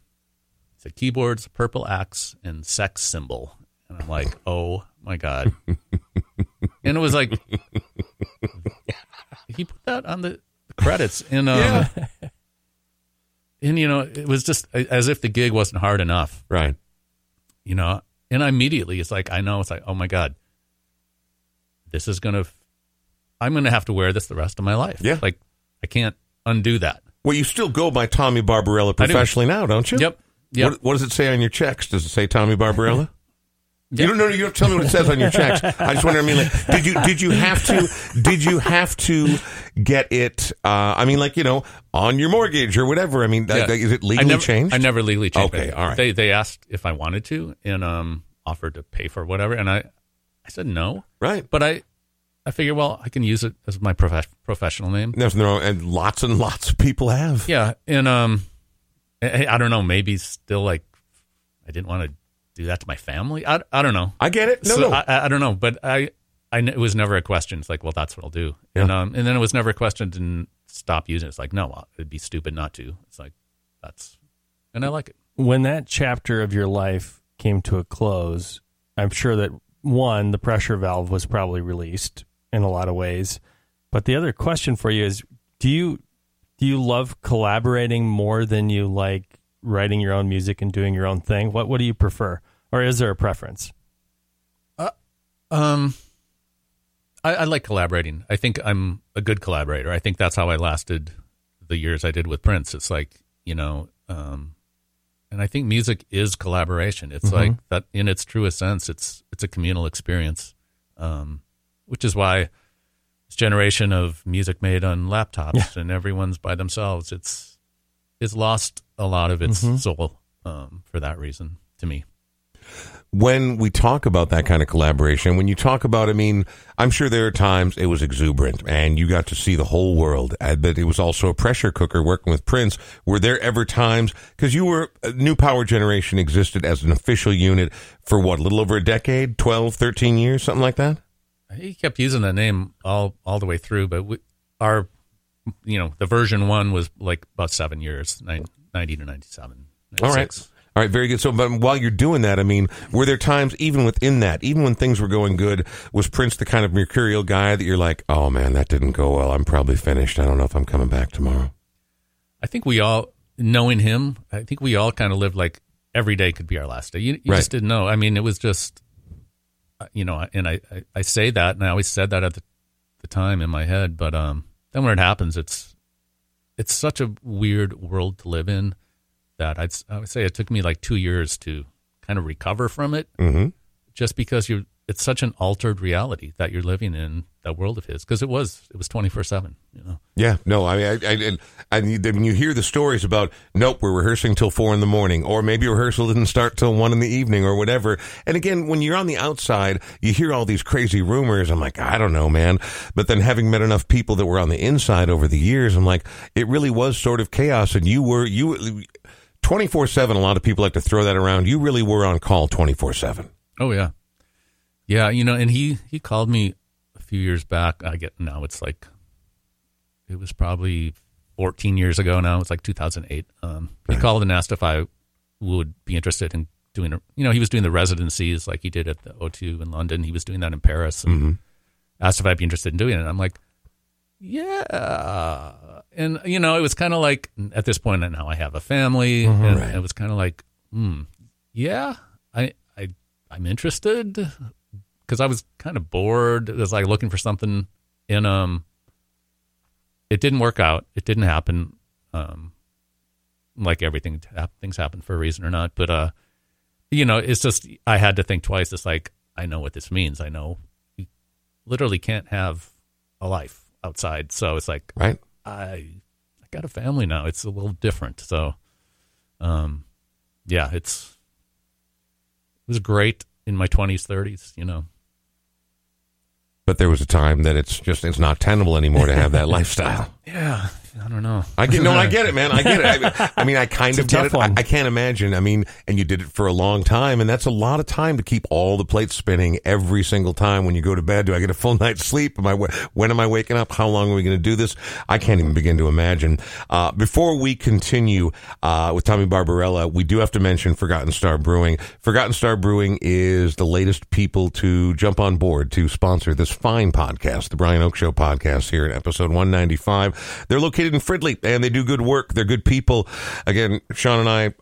it said keyboards, purple axe, and sex symbol. And I'm like, oh my god! and it was like he put that on the credits, and um, and you know, it was just as if the gig wasn't hard enough Right. you know and immediately it's like i know it's like oh my god this is gonna i'm gonna have to wear this the rest of my life Yeah. like i can't undo that Well, you still go by Tommy Barbarella I do. professionally now, don't you? yep yep What, what does it say on your checks? Does it say Tommy Barbarella? You don't know. You don't tell me what it says on your checks. I just wonder. I mean, like, did you did you have to did you have to get it? Uh, I mean, like you know, on your mortgage or whatever. I mean, Yeah. is it I legally never, changed? I never legally changed Okay, it. all right. They they asked if I wanted to and um offered to pay for whatever, and I I said no, Right. but I I figured well I can use it as my prof- professional name. There's no, and lots and lots of people have. Yeah, and um, I, I don't know, maybe still like I didn't want to do that to my family. I, I don't know. I get it. No, so no. I, I- don't know, but I, I it was never a question. It's like, well, that's what I'll do, and um, and then it was never a question to stop using it. It's like, no, it'd be stupid not to. It's like that's, and I like it. when that chapter of your life came to a close, I'm sure that one, the pressure valve was probably released in a lot of ways. But the other question for you is do you do you love collaborating more than you like writing your own music and doing your own thing? What what do you prefer? Or is there a preference? Um, I, I like collaborating. I think I'm a good collaborator. I think that's how I lasted the years I did with Prince. It's like you know, um, and I think music is collaboration. It's like that in its truest sense. It's it's a communal experience, um, which is why this generation of music made on laptops and everyone's by themselves. It's it's lost a lot of its soul um, for that reason. To me, when we talk about that kind of collaboration, when you talk about, I mean, I'm sure there are times it was exuberant and you got to see the whole world, uh, but it was also a pressure cooker working with Prince. Were there ever times, because you were, uh, New Power Generation existed as an official unit for what, a little over a decade, 12, 13 years, something like that? He kept using that name all all the way through, but we, our, you know, the version one was like about seven years, nine, 90 to 97. All right. 96. All right, very good. So, but while you're doing that, I mean, were there times, even within that, even when things were going good, was Prince the kind of mercurial guy that you're like, oh man, that didn't go well. I'm probably finished. I don't know if I'm coming back tomorrow. I think we all, knowing him, I think we all kind of lived like every day could be our last day. You, you Right. just didn't know. I mean, it was just, uh, you know, and I, I, I say that, and I always said that at the, the time in my head, but um, then when it happens, it's, it's such a weird world to live in that I'd, I would say it took me like two years to kind of recover from it, Mm-hmm. just because you're, it's such an altered reality that you're living in that world of his, because it was, it was twenty four seven, you know. Yeah, no, I mean, I, I, and I, when you hear the stories about, nope, we're rehearsing till four in the morning, or maybe rehearsal didn't start till one in the evening, or whatever. And again, when you're on the outside, you hear all these crazy rumors. I'm like, I don't know, man. But then having met enough people that were on the inside over the years, I'm like, it really was sort of chaos. And you were, you, 24 7, a lot of people like to throw that around. You really were on call 24 7. Oh yeah, yeah. You know, and he he called me a few years back. I get now it's like it was probably 14 years ago now. It's like 2008. Um, he called and asked if I would be interested in doing. A, you know, he was doing the residencies like he did at the O2 in London. He was doing that in Paris, and asked if I'd be interested in doing it. I'm like, yeah. And you know, it was kind of like at this point now I have a family, and Right. it was kind of like, hmm, yeah, I I I'm interested because I was kind of bored. It was like looking for something in um. It didn't work out. It didn't happen. Um, like everything, things happen for a reason or not. But uh, you know, it's just I had to think twice. It's like I know what this means. I know you literally can't have a life outside. So it's like Right? I I got a family now. It's a little different. So um yeah, it's it was great in my 20s, 30s, you know. But there was a time that it's just, it's not tenable anymore to have that lifestyle. Yeah, I don't know. I get no, I get it, man. I get it. I, mean- I mean, I kind of get it. I. I can't imagine. I mean, and you did it for a long time, and that's a lot of time to keep all the plates spinning every single time when you go to bed. Do I get a full night's sleep? Am I when am I waking up? How long are we going to do this? I can't even begin to imagine. Uh, before we continue uh, with Tommy Barbarella, we do have to mention Forgotten Star Brewing. Forgotten Star Brewing is the latest people to jump on board to sponsor this fine podcast, the Brian Oake Show podcast here in episode 195. They're located in Fridley and they do good work. They're good people. Again, Sean and I,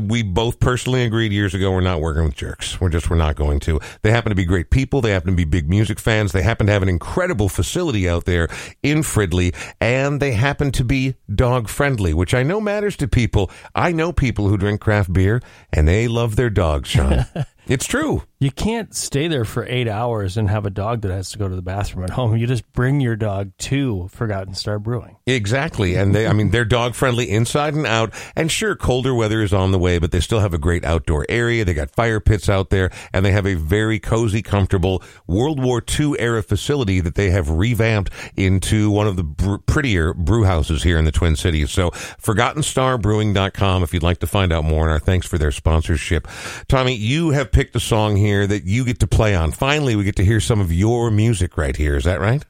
we both personally agreed years ago we're not working with jerks. We're just we're not going to. They happen to be great people. They happen to be big music fans. They happen to have an incredible facility out there in Fridley, and they happen to be dog friendly, which I know matters to people. I know people who drink craft beer and they love their dogs, Sean. it's true. You can't stay there for eight hours and have a dog that has to go to the bathroom at home. You just bring your dog to Forgotten Star Brewing. Exactly. And they, I mean, they're dog friendly inside and out. And sure, colder weather is on the way, but they still have a great outdoor area. They got fire pits out there and they have a very cozy, comfortable World War II era facility that they have revamped into one of the br- prettier brew houses here in the Twin Cities. So ForgottenStarBrewing.com if you'd like to find out more. And our thanks for their sponsorship. Tommy, you have picked a song here that you get to play on. Finally, we get to hear some of your music right here. Is that right?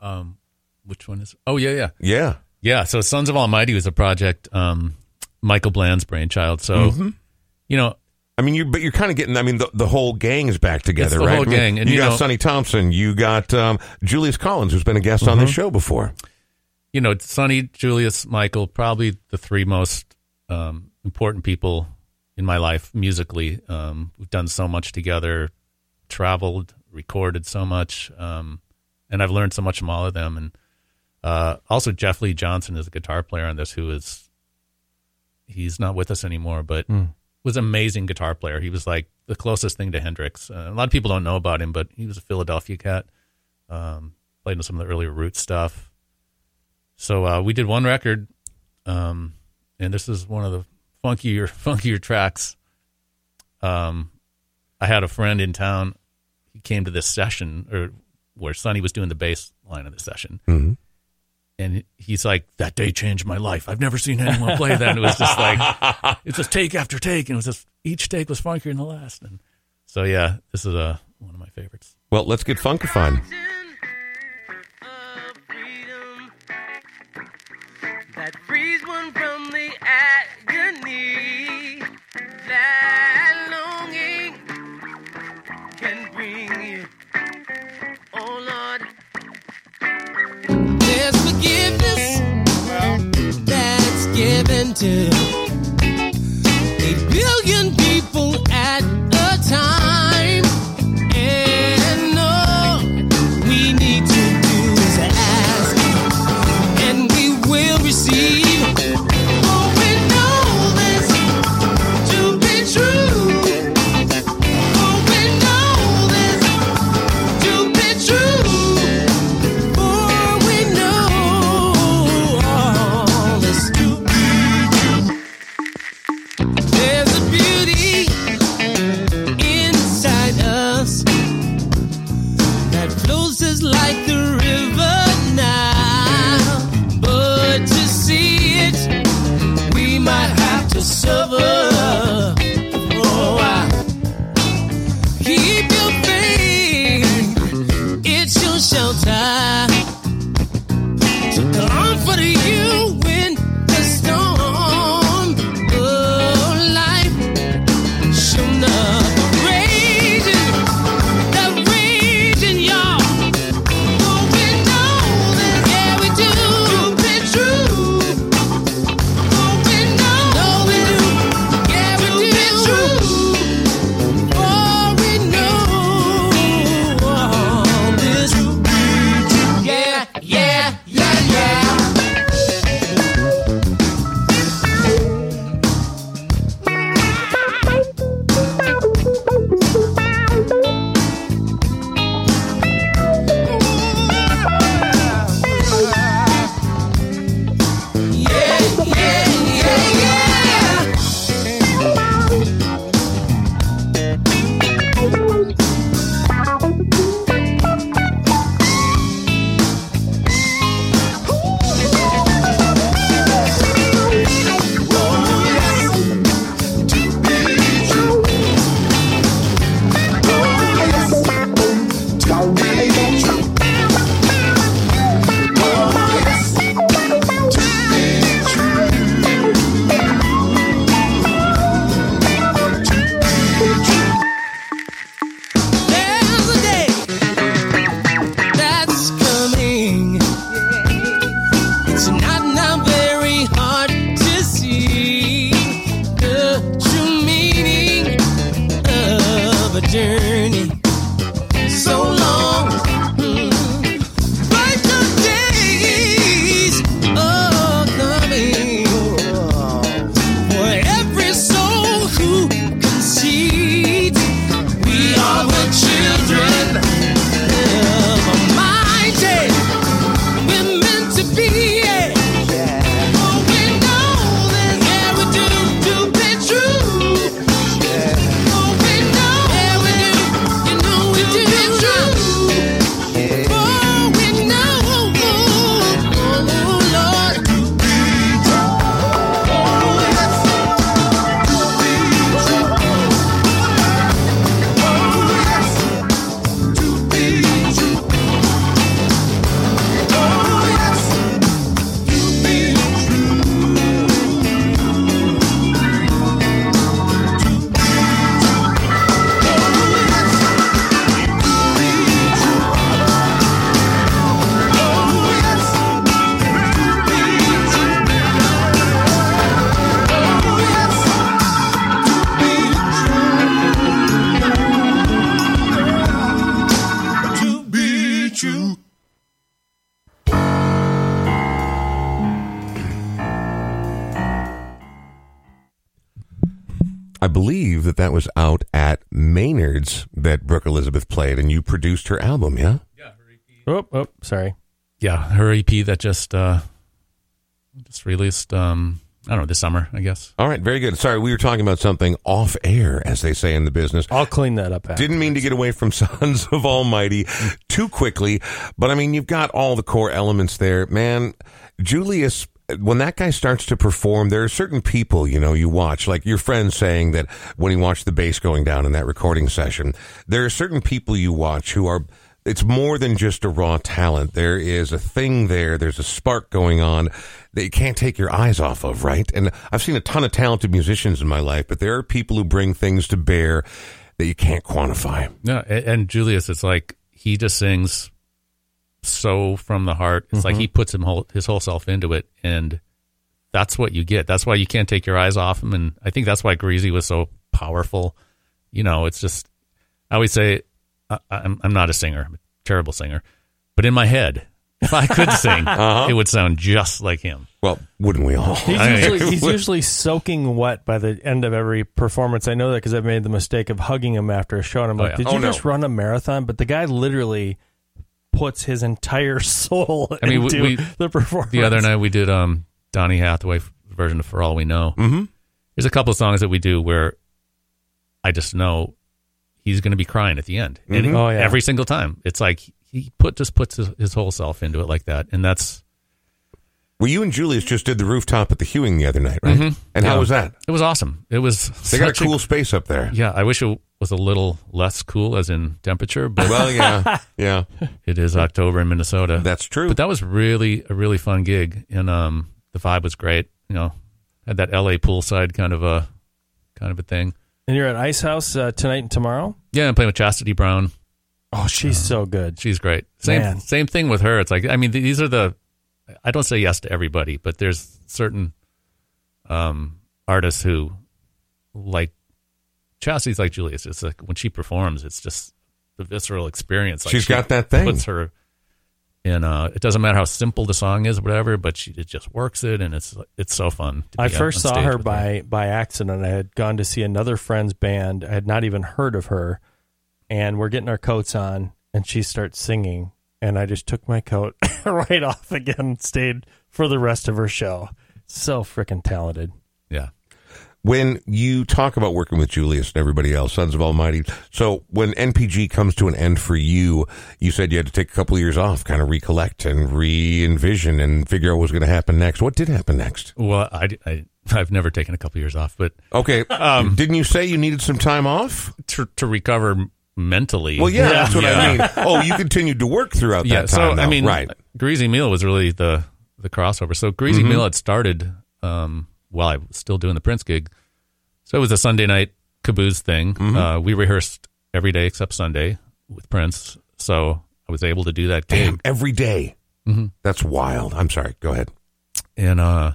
Um which one is Oh yeah, yeah. Yeah. Yeah, so Sons of Almighty was a project um Michael Bland's brainchild. So you know, I mean, you but you're kind of getting. I mean, the, the whole gang is back together, the right? whole I mean, gang, and you, you got know- Sonny Thompson, you got um, Julius Collins, who's been a guest on this show before. you know, Sonny, Julius, Michael, probably the three most um, important people in my life musically. Um, we've done so much together, traveled, recorded so much, um, and I've learned so much from all of them. And uh, also, Jeff Lee Johnson is a guitar player on this, who is he's not with us anymore, but was an amazing guitar player. He was like the closest thing to Hendrix. Uh, a lot of people don't know about him, but he was a Philadelphia cat. Um, played in some of the earlier Root stuff. So uh, we did one record, um, and this is one of the funkier funkier tracks. Um, I had a friend in town. He came to this session or where Sonny was doing the bass line of the session. Mm-hmm. And he's like, that day changed my life. I've never seen anyone play that. And it was just like, it's just take after take. And it was just, each take was funkier than the last. And so, yeah, this is a, one of my favorites. Well, let's get funkified. that frees one from the agony that longing can bring you. Oh Lord, there's forgiveness that's given to. Elizabeth played, and you produced her album, yeah? Yeah, Oh, oh, sorry. Yeah, her EP that just uh, just released. Um, I don't know this summer, I guess. All right, very good. Sorry, we were talking about something off air, as they say in the business. I'll clean that up. Didn't mean to get away from Sons of Almighty too quickly, but I mean you've got all the core elements there, man. Julius when that guy starts to perform, there are certain people, you know, you watch, like your friend saying that when he watched the bass going down in that recording session, there are certain people you watch who are. It's more than just a raw talent. There is a thing there. There's a spark going on that you can't take your eyes off of, right? And I've seen a ton of talented musicians in my life, but there are people who bring things to bear that you can't quantify. No, and, and Julius, it's like he just sings so from the heart. It's like mm-hmm. he puts him whole, his whole self into it, and that's what you get. That's why you can't take your eyes off him, and I think that's why Greasy was so powerful. You know, it's just I always say I, I'm I'm not a singer, I'm a terrible singer, but in my head, if I could sing, uh-huh. it would sound just like him. Well, wouldn't we all? He's I- usually, he's usually soaking wet by the end of every performance. I know that because I've made the mistake of hugging him after a show, and I'm Oh, like, yeah. "Did Oh, you no. just run a marathon?" But the guy literally puts his entire soul I mean, we- into we- the performance. The other night we did um Donny Hathaway version of For All We Know. Mm-hmm. There's a couple of songs that we do where I just know he's going to be crying at the end. And Mhm. Oh, yeah. Every single time. It's like he put just puts his, his whole self into it like that. And that's Well, you and Julius just did the rooftop at the Hewing the other night, right? Mhm. And how was that? it was awesome. It was They got a such cool space up there. yeah, I wish it was a little less cool as in temperature, but Well, yeah, yeah, it is October in Minnesota. that's true. but that was really a really fun gig and um the vibe was great, you know. Had that LA poolside kind of a kind of a thing. and you're at Ice House uh, tonight and tomorrow. Yeah, I'm playing with Chastity Brown. Oh, she's so good. She's great. Same Man. same thing with her. It's like I mean these are the I don't say yes to everybody, but there's certain um artists who like Chastity's like Julius. It's like when she performs, it's just the visceral experience. Like She's she got that thing. Puts her in. Uh, it doesn't matter how simple the song is, or whatever, but she it just works it, and it's it's so fun. to I be first on saw her with by by accident. I had gone to see another friend's band. I had not even heard of her, and we're getting our coats on, and she starts singing, and I just took my coat right off again, and stayed for the rest of her show. So freaking talented. Yeah. When you talk about working with Julius and everybody else, Sons of Almighty, so when NPG comes to an end for you, you said you had to take a couple of years off, kind of recollect and re envision and figure out what was going to happen next. What did happen next? Well, I, I I've never taken a couple of years off, but Okay. Um, didn't you say you needed some time off? to to recover mentally. Well, yeah, that's what I mean. Oh, you continued to work throughout yeah. that time. so I mean, right. Greasy Meal was really the the crossover. So Greasy Mhm. Meal had started um, while I was still doing the Prince gig. So it was a Sunday night Cabooze thing. Mhm. Uh, we rehearsed every day except Sunday with Prince. So I was able to do that gig. Damn, every day. Mhm. That's wild. I'm sorry. Go ahead. and uh,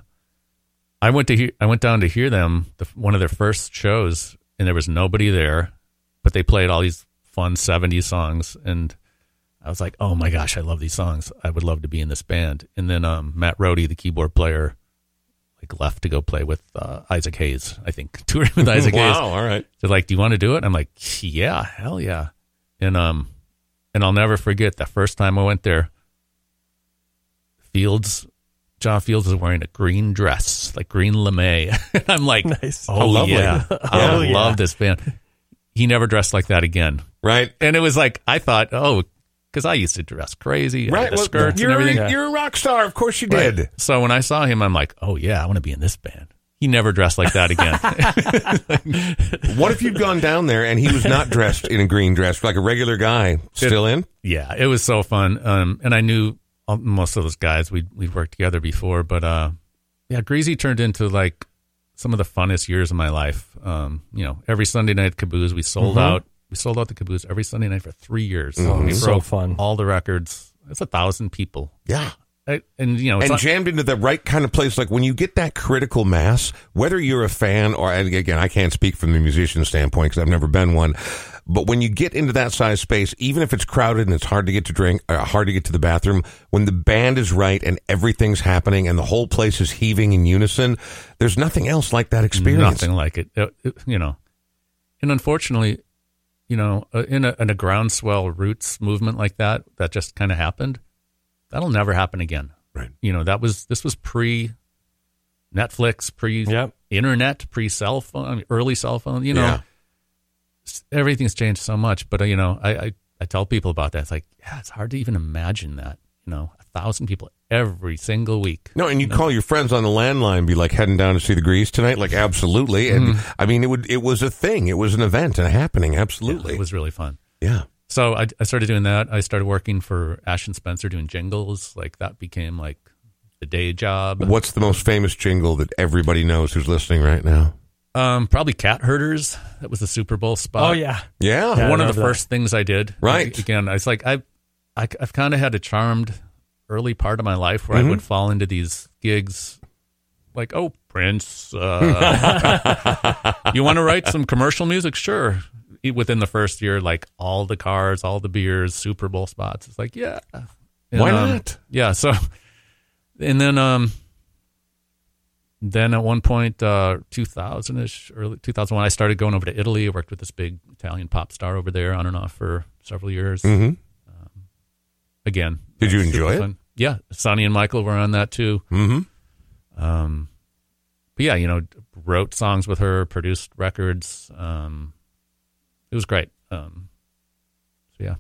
I went to hear, I went down to hear them the, one of their first shows, and there was nobody there, but they played all these fun '70s songs, and I was like, oh my gosh, I love these songs. I would love to be in this band. And then um, Matt Rohde, the keyboard player, like left to go play with uh, Isaac Hayes. I think touring with Isaac Hayes. wow. All right. They're like, "Do you want to do it?" I'm like, "Yeah, hell yeah!" And um, and I'll never forget the first time I went there. Fields, John Fields was wearing a green dress, like green lame. I'm like, Nice. "Oh lovely. yeah, I Oh, yeah. love this band." He never dressed like that again, Right. and it was like I thought, oh, because I used to dress crazy, Right. Well, skirts you're, and everything. A, you're a rock star. Of course you did. Right. So when I saw him, I'm like, oh yeah, I want to be in this band. He never dressed like that again. What if you'd gone down there and he was not dressed in a green dress, like a regular guy, still in? Yeah, it was so fun. Um, and I knew most of those guys. We we worked together before, but uh, yeah, Greasy turned into like some of the funnest years of my life. Um, you know, every Sunday night at Cabooze, we sold out. We sold out the Cabooze every Sunday night for three years. Mhm. We So fun. all the records. It's a thousand people, Yeah. I, and you know, and not- jammed into the right kind of place. Like when you get that critical mass, whether you're a fan or, and again, I can't speak from the musician standpoint because I've never been one. But when you get into that size space, even if it's crowded and it's hard to get to drink, uh, hard to get to the bathroom, when the band is right and everything's happening and the whole place is heaving in unison, there's nothing else like that experience. Nothing like it. Uh, it- you know, and unfortunately, you know, uh, in a in a groundswell roots movement like that, that just kind of happened. That'll never happen again. Right. You know, that was this was pre Netflix, pre Yep. internet, pre cell phone, early cell phone. You know, Yeah. everything's changed so much. But uh, you know, I, I I tell people about that. It's like, yeah, it's hard to even imagine that. You know, thousand people every single week. No, and you call your friends on the landline, be like heading down to see the Grease tonight, like absolutely. And I mean, it would it was a thing, it was an event and a happening, absolutely. It was really fun. yeah. So I, I started doing that. I started working for Asche and Spencer doing jingles. Like that became like the day job. What's the most famous jingle that everybody knows who's listening right now? Um, probably cat herders. That was the Super Bowl spot. Oh yeah. Yeah. Yeah. One of the that. first things I did. Right. Again, it's like I, I I've kind of had a charmed early part of my life where Mhm. I would fall into these gigs, like oh Prince, uh, you want to write some commercial music? Sure. Within the first year, like all the cars, all the beers, Super Bowl spots. It's like yeah, And, Why um, not? yeah. So, and then um, then at one point, uh, two thousand ish, early two thousand one, I started going over to Italy. I worked with this big Italian pop star over there, on and off for several years. hmm Again, Did you enjoy it? fun. Yeah, Sonny and Michael were on that too. hmm Um, but yeah, you know, wrote songs with her, produced records. Um, it was great. Um, so yeah,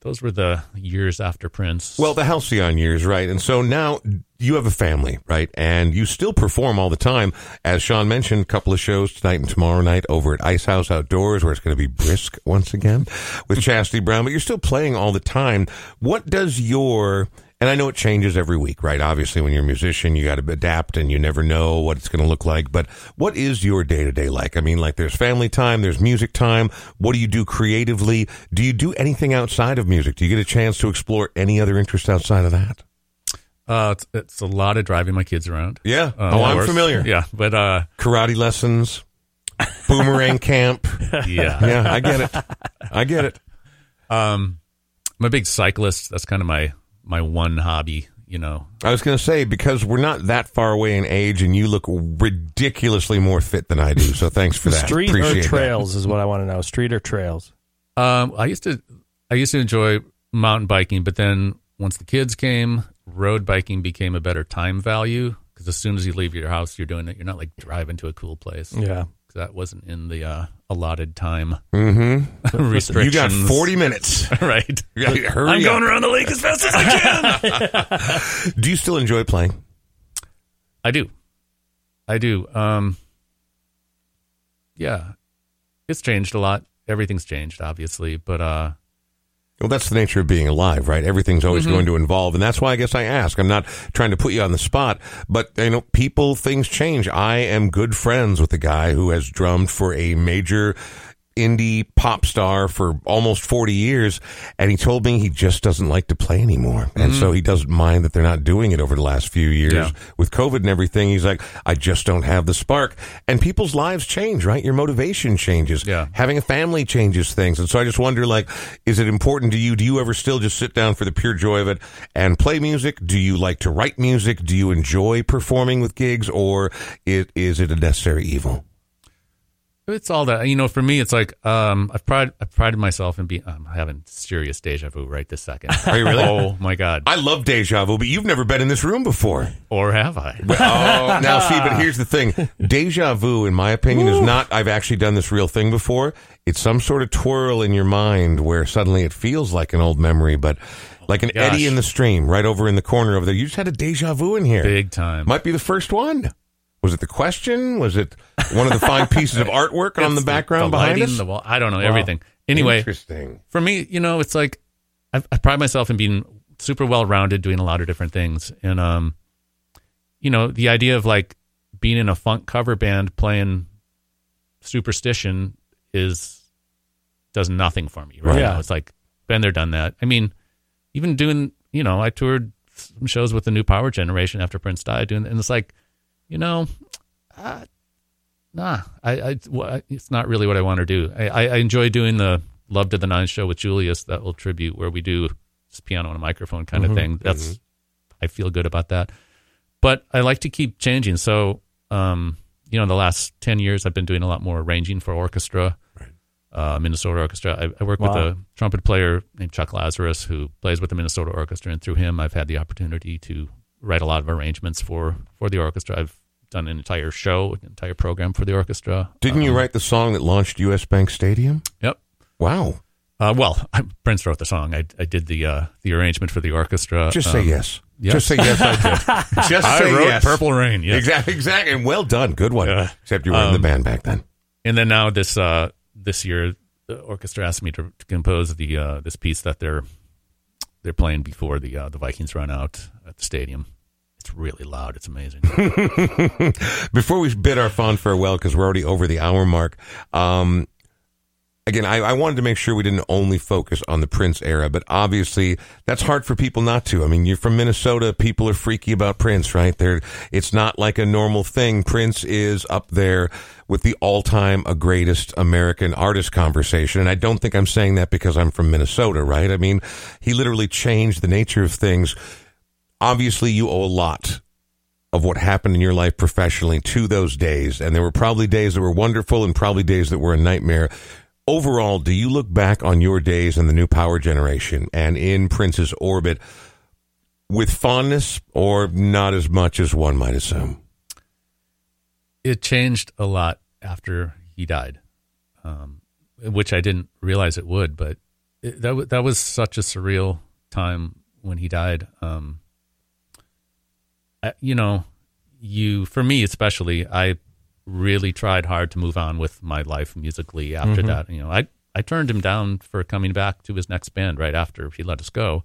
those were the years after Prince. Well, the halcyon years, right? And so now you have a family, right? And you still perform all the time. As Sean mentioned, a couple of shows tonight and tomorrow night over at Ice House Outdoors, where it's going to be brisk once again with Chastity Brown, but you're still playing all the time. What does your and I know it changes every week, right? Obviously, when you're a musician, you got to adapt and you never know what it's going to look like. But what is your day to day like? I mean, like there's family time, there's music time. What do you do creatively? Do you do anything outside of music? Do you get a chance to explore any other interest outside of that? uh, it's, it's a lot of driving my kids around. Yeah. Uh, oh, I'm course. familiar. Yeah, but uh, Karate lessons, boomerang camp. yeah, Yeah, I get it. I get it. um, I'm a big cyclist. That's kind of my my one hobby. You know, I was going to say because we're not that far away in age, and you look ridiculously more fit than I do. So thanks for that. Street Appreciate or trails is what I want to know. Street or trails? Um, I used to I used to enjoy mountain biking, but then once the kids came, road biking became a better time value because as soon as you leave your house, you're doing it. You're not like driving to a cool place. Yeah. That wasn't in the uh, allotted time Mm-hmm. You got 40 minutes. right. Right, hurry I'm up. going around the lake as fast as I can. Do you still enjoy playing? I do. I do. Um, yeah, it's changed a lot. Everything's changed, obviously, but uh, Well, that's the nature of being alive, right? Everything's always Mm-hmm. going to involve, and that's why I guess I ask. I'm not trying to put you on the spot, but you know, people, things change. I am good friends with a guy who has drummed for a major indie pop star for almost 40 years, and he told me he just doesn't like to play anymore, and so mm. he doesn't mind that they're not doing it over the last few years. Yeah. with COVID and everything. He's like, I just don't have the spark, and people's lives change, right? Your motivation changes Yeah. having a family changes things. And so I just wonder, like, is it important to you? Do you ever still just sit down for the pure joy of it and play music? Do you like to write music? Do you enjoy performing with gigs or is it a necessary evil? It's all that you know. For me, it's like um, I've pride I've prided myself in being. I'm having serious deja vu right this second. Are you really? oh my god! I love deja vu, but you've never been in this room before. or have I? Oh, now see, but here's the thing. Deja vu, in my opinion, is not, I've actually done this real thing before. It's some sort of twirl in your mind where suddenly it feels like an old memory, but like an Gosh. eddy in the stream right over in the corner over there. You just had a deja vu in here. Big time. Might be the first one. Was it the question? Was it one of the fine pieces of artwork on the background the behind lighting, us? The wall. I don't know everything. Anyway, Interesting. for me, you know, it's like I, I pride myself in being super well rounded, doing a lot of different things, and um, you know, the idea of like being in a funk cover band playing Superstition is does nothing for me right Right. Yeah. It's like been there, done that. I mean, even doing, you know, I toured some shows with the New Power Generation after Prince died, doing, and it's like, you know, uh, nah, I, I, well, it's not really what I want to do. I, I, enjoy doing the Love to the Nine show with Julius, that little tribute where we do this piano and a microphone kind of thing. That's, I feel good about that. But I like to keep changing. So, um, you know, the last 10 years, I've been doing a lot more arranging for orchestra, uh, Minnesota Orchestra. I, I work with a trumpet player named Chuck Lazarus who plays with the Minnesota Orchestra. And through him, I've had the opportunity to write a lot of arrangements for for the orchestra. I've done an entire show, an entire program for the orchestra. Didn't you Um, write the song that launched U.S. Bank Stadium? Yep. Wow. Uh, well, Prince wrote the song. I, I did the uh, the arrangement for the orchestra. Just say Um, yes. yes. Just say yes. I did. Just I wrote yes. Purple Rain. Yes. Exactly. Exactly. And well done. Good one. Yeah. Except you were in the Um, band back then. And then now this uh, this year, the orchestra asked me to, to compose the uh, this piece that they're they're playing before the uh, the Vikings run out at the stadium. It's really loud. It's amazing. Before we bid our fond farewell, because we're already over the hour mark, um, again, I, I wanted to make sure we didn't only focus on the Prince era, but obviously that's hard for people not to. I mean, you're from Minnesota, people are freaky about Prince, right? They're, it's not like a normal thing. Prince is up there with the all-time uh, greatest American artist conversation, and I don't think I'm saying that because I'm from Minnesota, right? I mean, he literally changed the nature of things. Obviously, you owe a lot of what happened in your life professionally to those days. And there were probably days that were wonderful and probably days that were a nightmare. Overall, do you look back on your days in the new power generation and in Prince's orbit with fondness or not as much as one might assume? it changed a lot after he died, um, which I didn't realize it would. But it, that wa- that was such a surreal time when he died. Um, I, you know, you for me especially, I really tried hard to move on with my life musically after that. You know, I I turned him down for coming back to his next band right after he let us go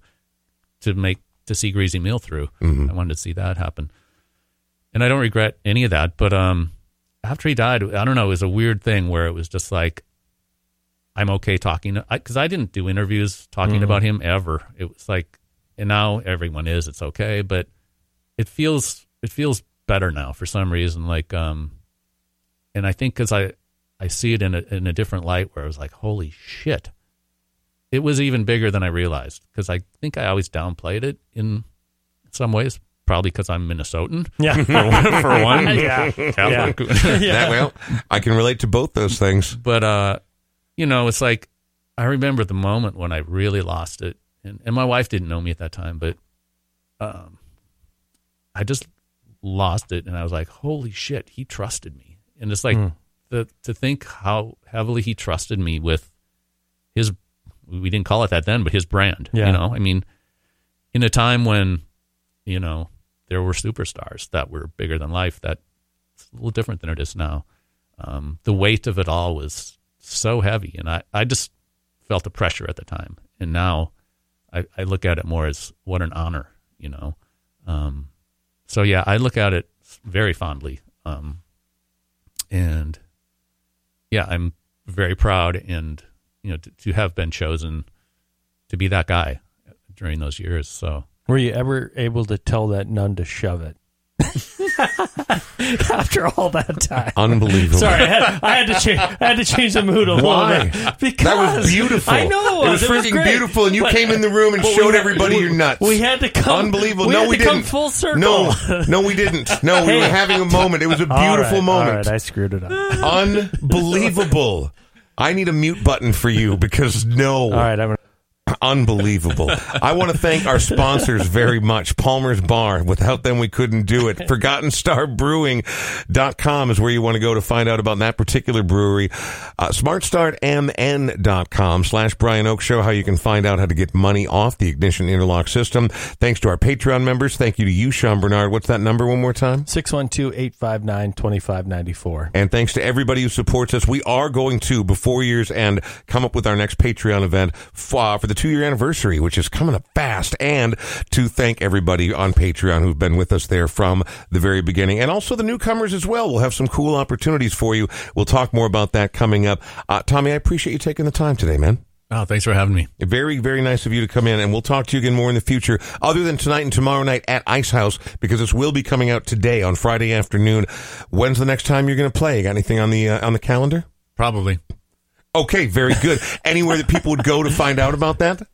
to make to see Greazy Meal through. I wanted to see that happen and I don't regret any of that. But um, after he died, I don't know. It was a weird thing where it was just like, I'm okay talking because I, didn't do interviews talking about him ever. It was like, and now everyone is. It's okay, but it feels it feels better now for some reason. Like, um, and I think because I I see it in a in a different light where I was like, holy shit, it was even bigger than I realized because I think I always downplayed it in some ways. Probably because I'm Minnesotan. Yeah. for one. For one. yeah. Catholic. That, well, I can relate to both those things. but uh, you know, it's like I remember the moment when I really lost it, and, and my wife didn't know me at that time, but um, I just lost it, and I was like, "Holy shit, he trusted me!" And it's like the to think how heavily he trusted me with his. We didn't call it that then, but his brand. Yeah. You know, I mean, in a time when you know there were superstars that were bigger than life, that's a little different than it is now. Um, the weight of it all was so heavy, and I, I just felt the pressure at the time. And now I, I look at it more as what an honor, you know. Um, so yeah, I look at it very fondly. Um, and yeah, I'm very proud and you know to, to have been chosen to be that guy during those years. So Were you ever able to tell that nun to shove it? After all that time. Unbelievable. Sorry, I had, I had to change. I had to change the mood a Why? little bit because That was beautiful. I know It was freaking great. beautiful, and you But- came in the room and showed had- everybody we- your nuts. We had to come. Unbelievable. We no, we to didn't. come full circle. No, no, we didn't. No, we were having a moment. It was a beautiful All moment. right, I screwed it up. Unbelievable. I need a mute button for you because no. All right, I'm gonna. Unbelievable. I want to thank our sponsors very much. Palmer's Bar. Without them, we couldn't do it. ForgottenStarBrewing.com is where you want to go to find out about that particular brewery. Uh, SmartStartMN.com slash Brian Oake Show, how you can find out how to get money off the ignition interlock system. Thanks to our Patreon members. Thank you to you, Sean Bernard. What's that number one more time? 612-859-2594. And thanks to everybody who supports us. We are going to, before year's end, come up with our next Patreon event f- uh, for the two year anniversary, which is coming up fast. And to thank everybody on Patreon who've been with us there from the very beginning. And also the newcomers as well. We'll have some cool opportunities for you. We'll talk more about that coming up. Uh, Tommy, I appreciate you taking the time today, man. oh, thanks for having me. Very, very nice of you to come in, and we'll talk to you again more in the future, other than tonight and tomorrow night at Ice House, because this will be coming out today on Friday afternoon. When's the next time you're going to play? Got anything on the uh, on the calendar? Probably. Okay, very good. Anywhere that people would go to find out about that?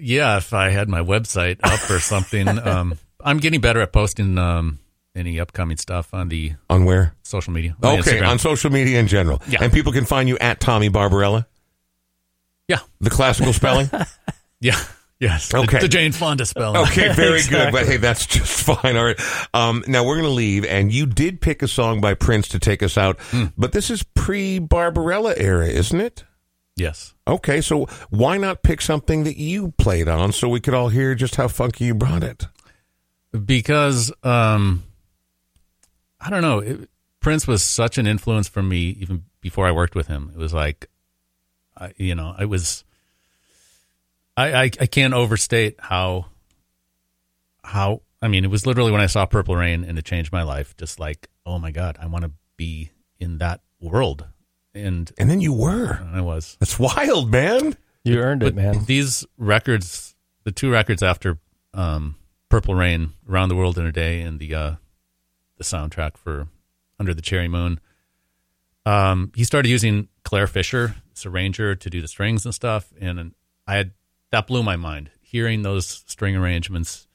Yeah, if I had my website up or something. um, I'm getting better at posting um, any upcoming stuff on the On where? social media. on Okay, Instagram. on social media in general. Yeah. And people can find you at Tommy Barbarella, yeah, the classical spelling. yeah, Yes. Okay. The, the Jane Fonda spelling. Okay, very good. But hey, that's just fine. All right. Um, now we're going to leave, and you did pick a song by Prince to take us out, but this is pre Barbarella era, isn't it? Yes. Okay, so why not pick something that you played on so we could all hear just how funky you brought it? because um i don't know it, prince was such an influence for me even before i worked with him it was like I, you know it was I, I i can't overstate how how i mean it was literally when i saw purple rain and it changed my life just like oh my god i want to be in that world and And then you were. i was That's wild, man. You earned it, man. These records, the two records after um, Purple Rain, Around the World in a Day, and the uh, the soundtrack for Under the Cherry Moon, um, he started using Clare Fischer, this arranger, to do the strings and stuff, and I had that blew my mind. Hearing those string arrangements,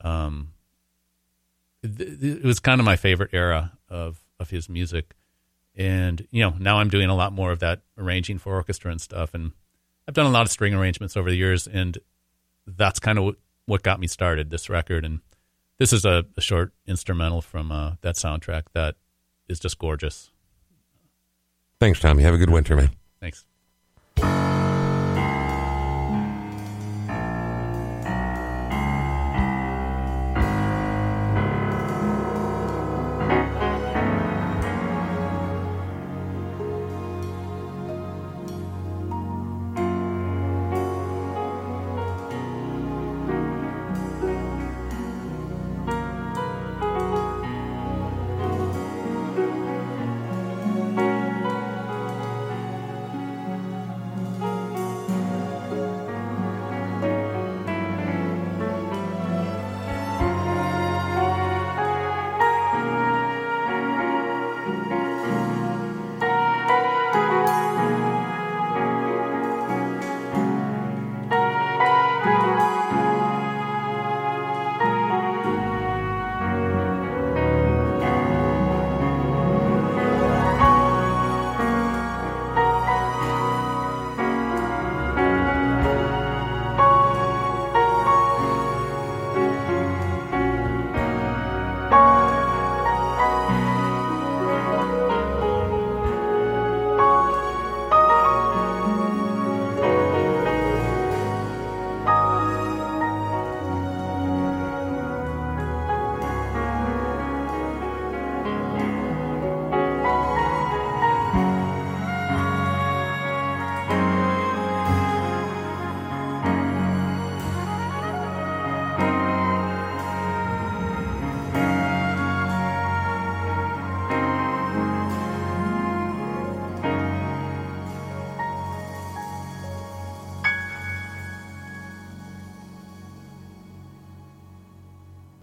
um, it, it was kind of my favorite era of of his music, and you know now I'm doing a lot more of that arranging for orchestra and stuff, and I've done a lot of string arrangements over the years, and that's kind of what, got me started. This record, and this is a, a short instrumental from uh, that soundtrack that is just gorgeous. Thanks, Tommy. Have a good winter, man. Thanks.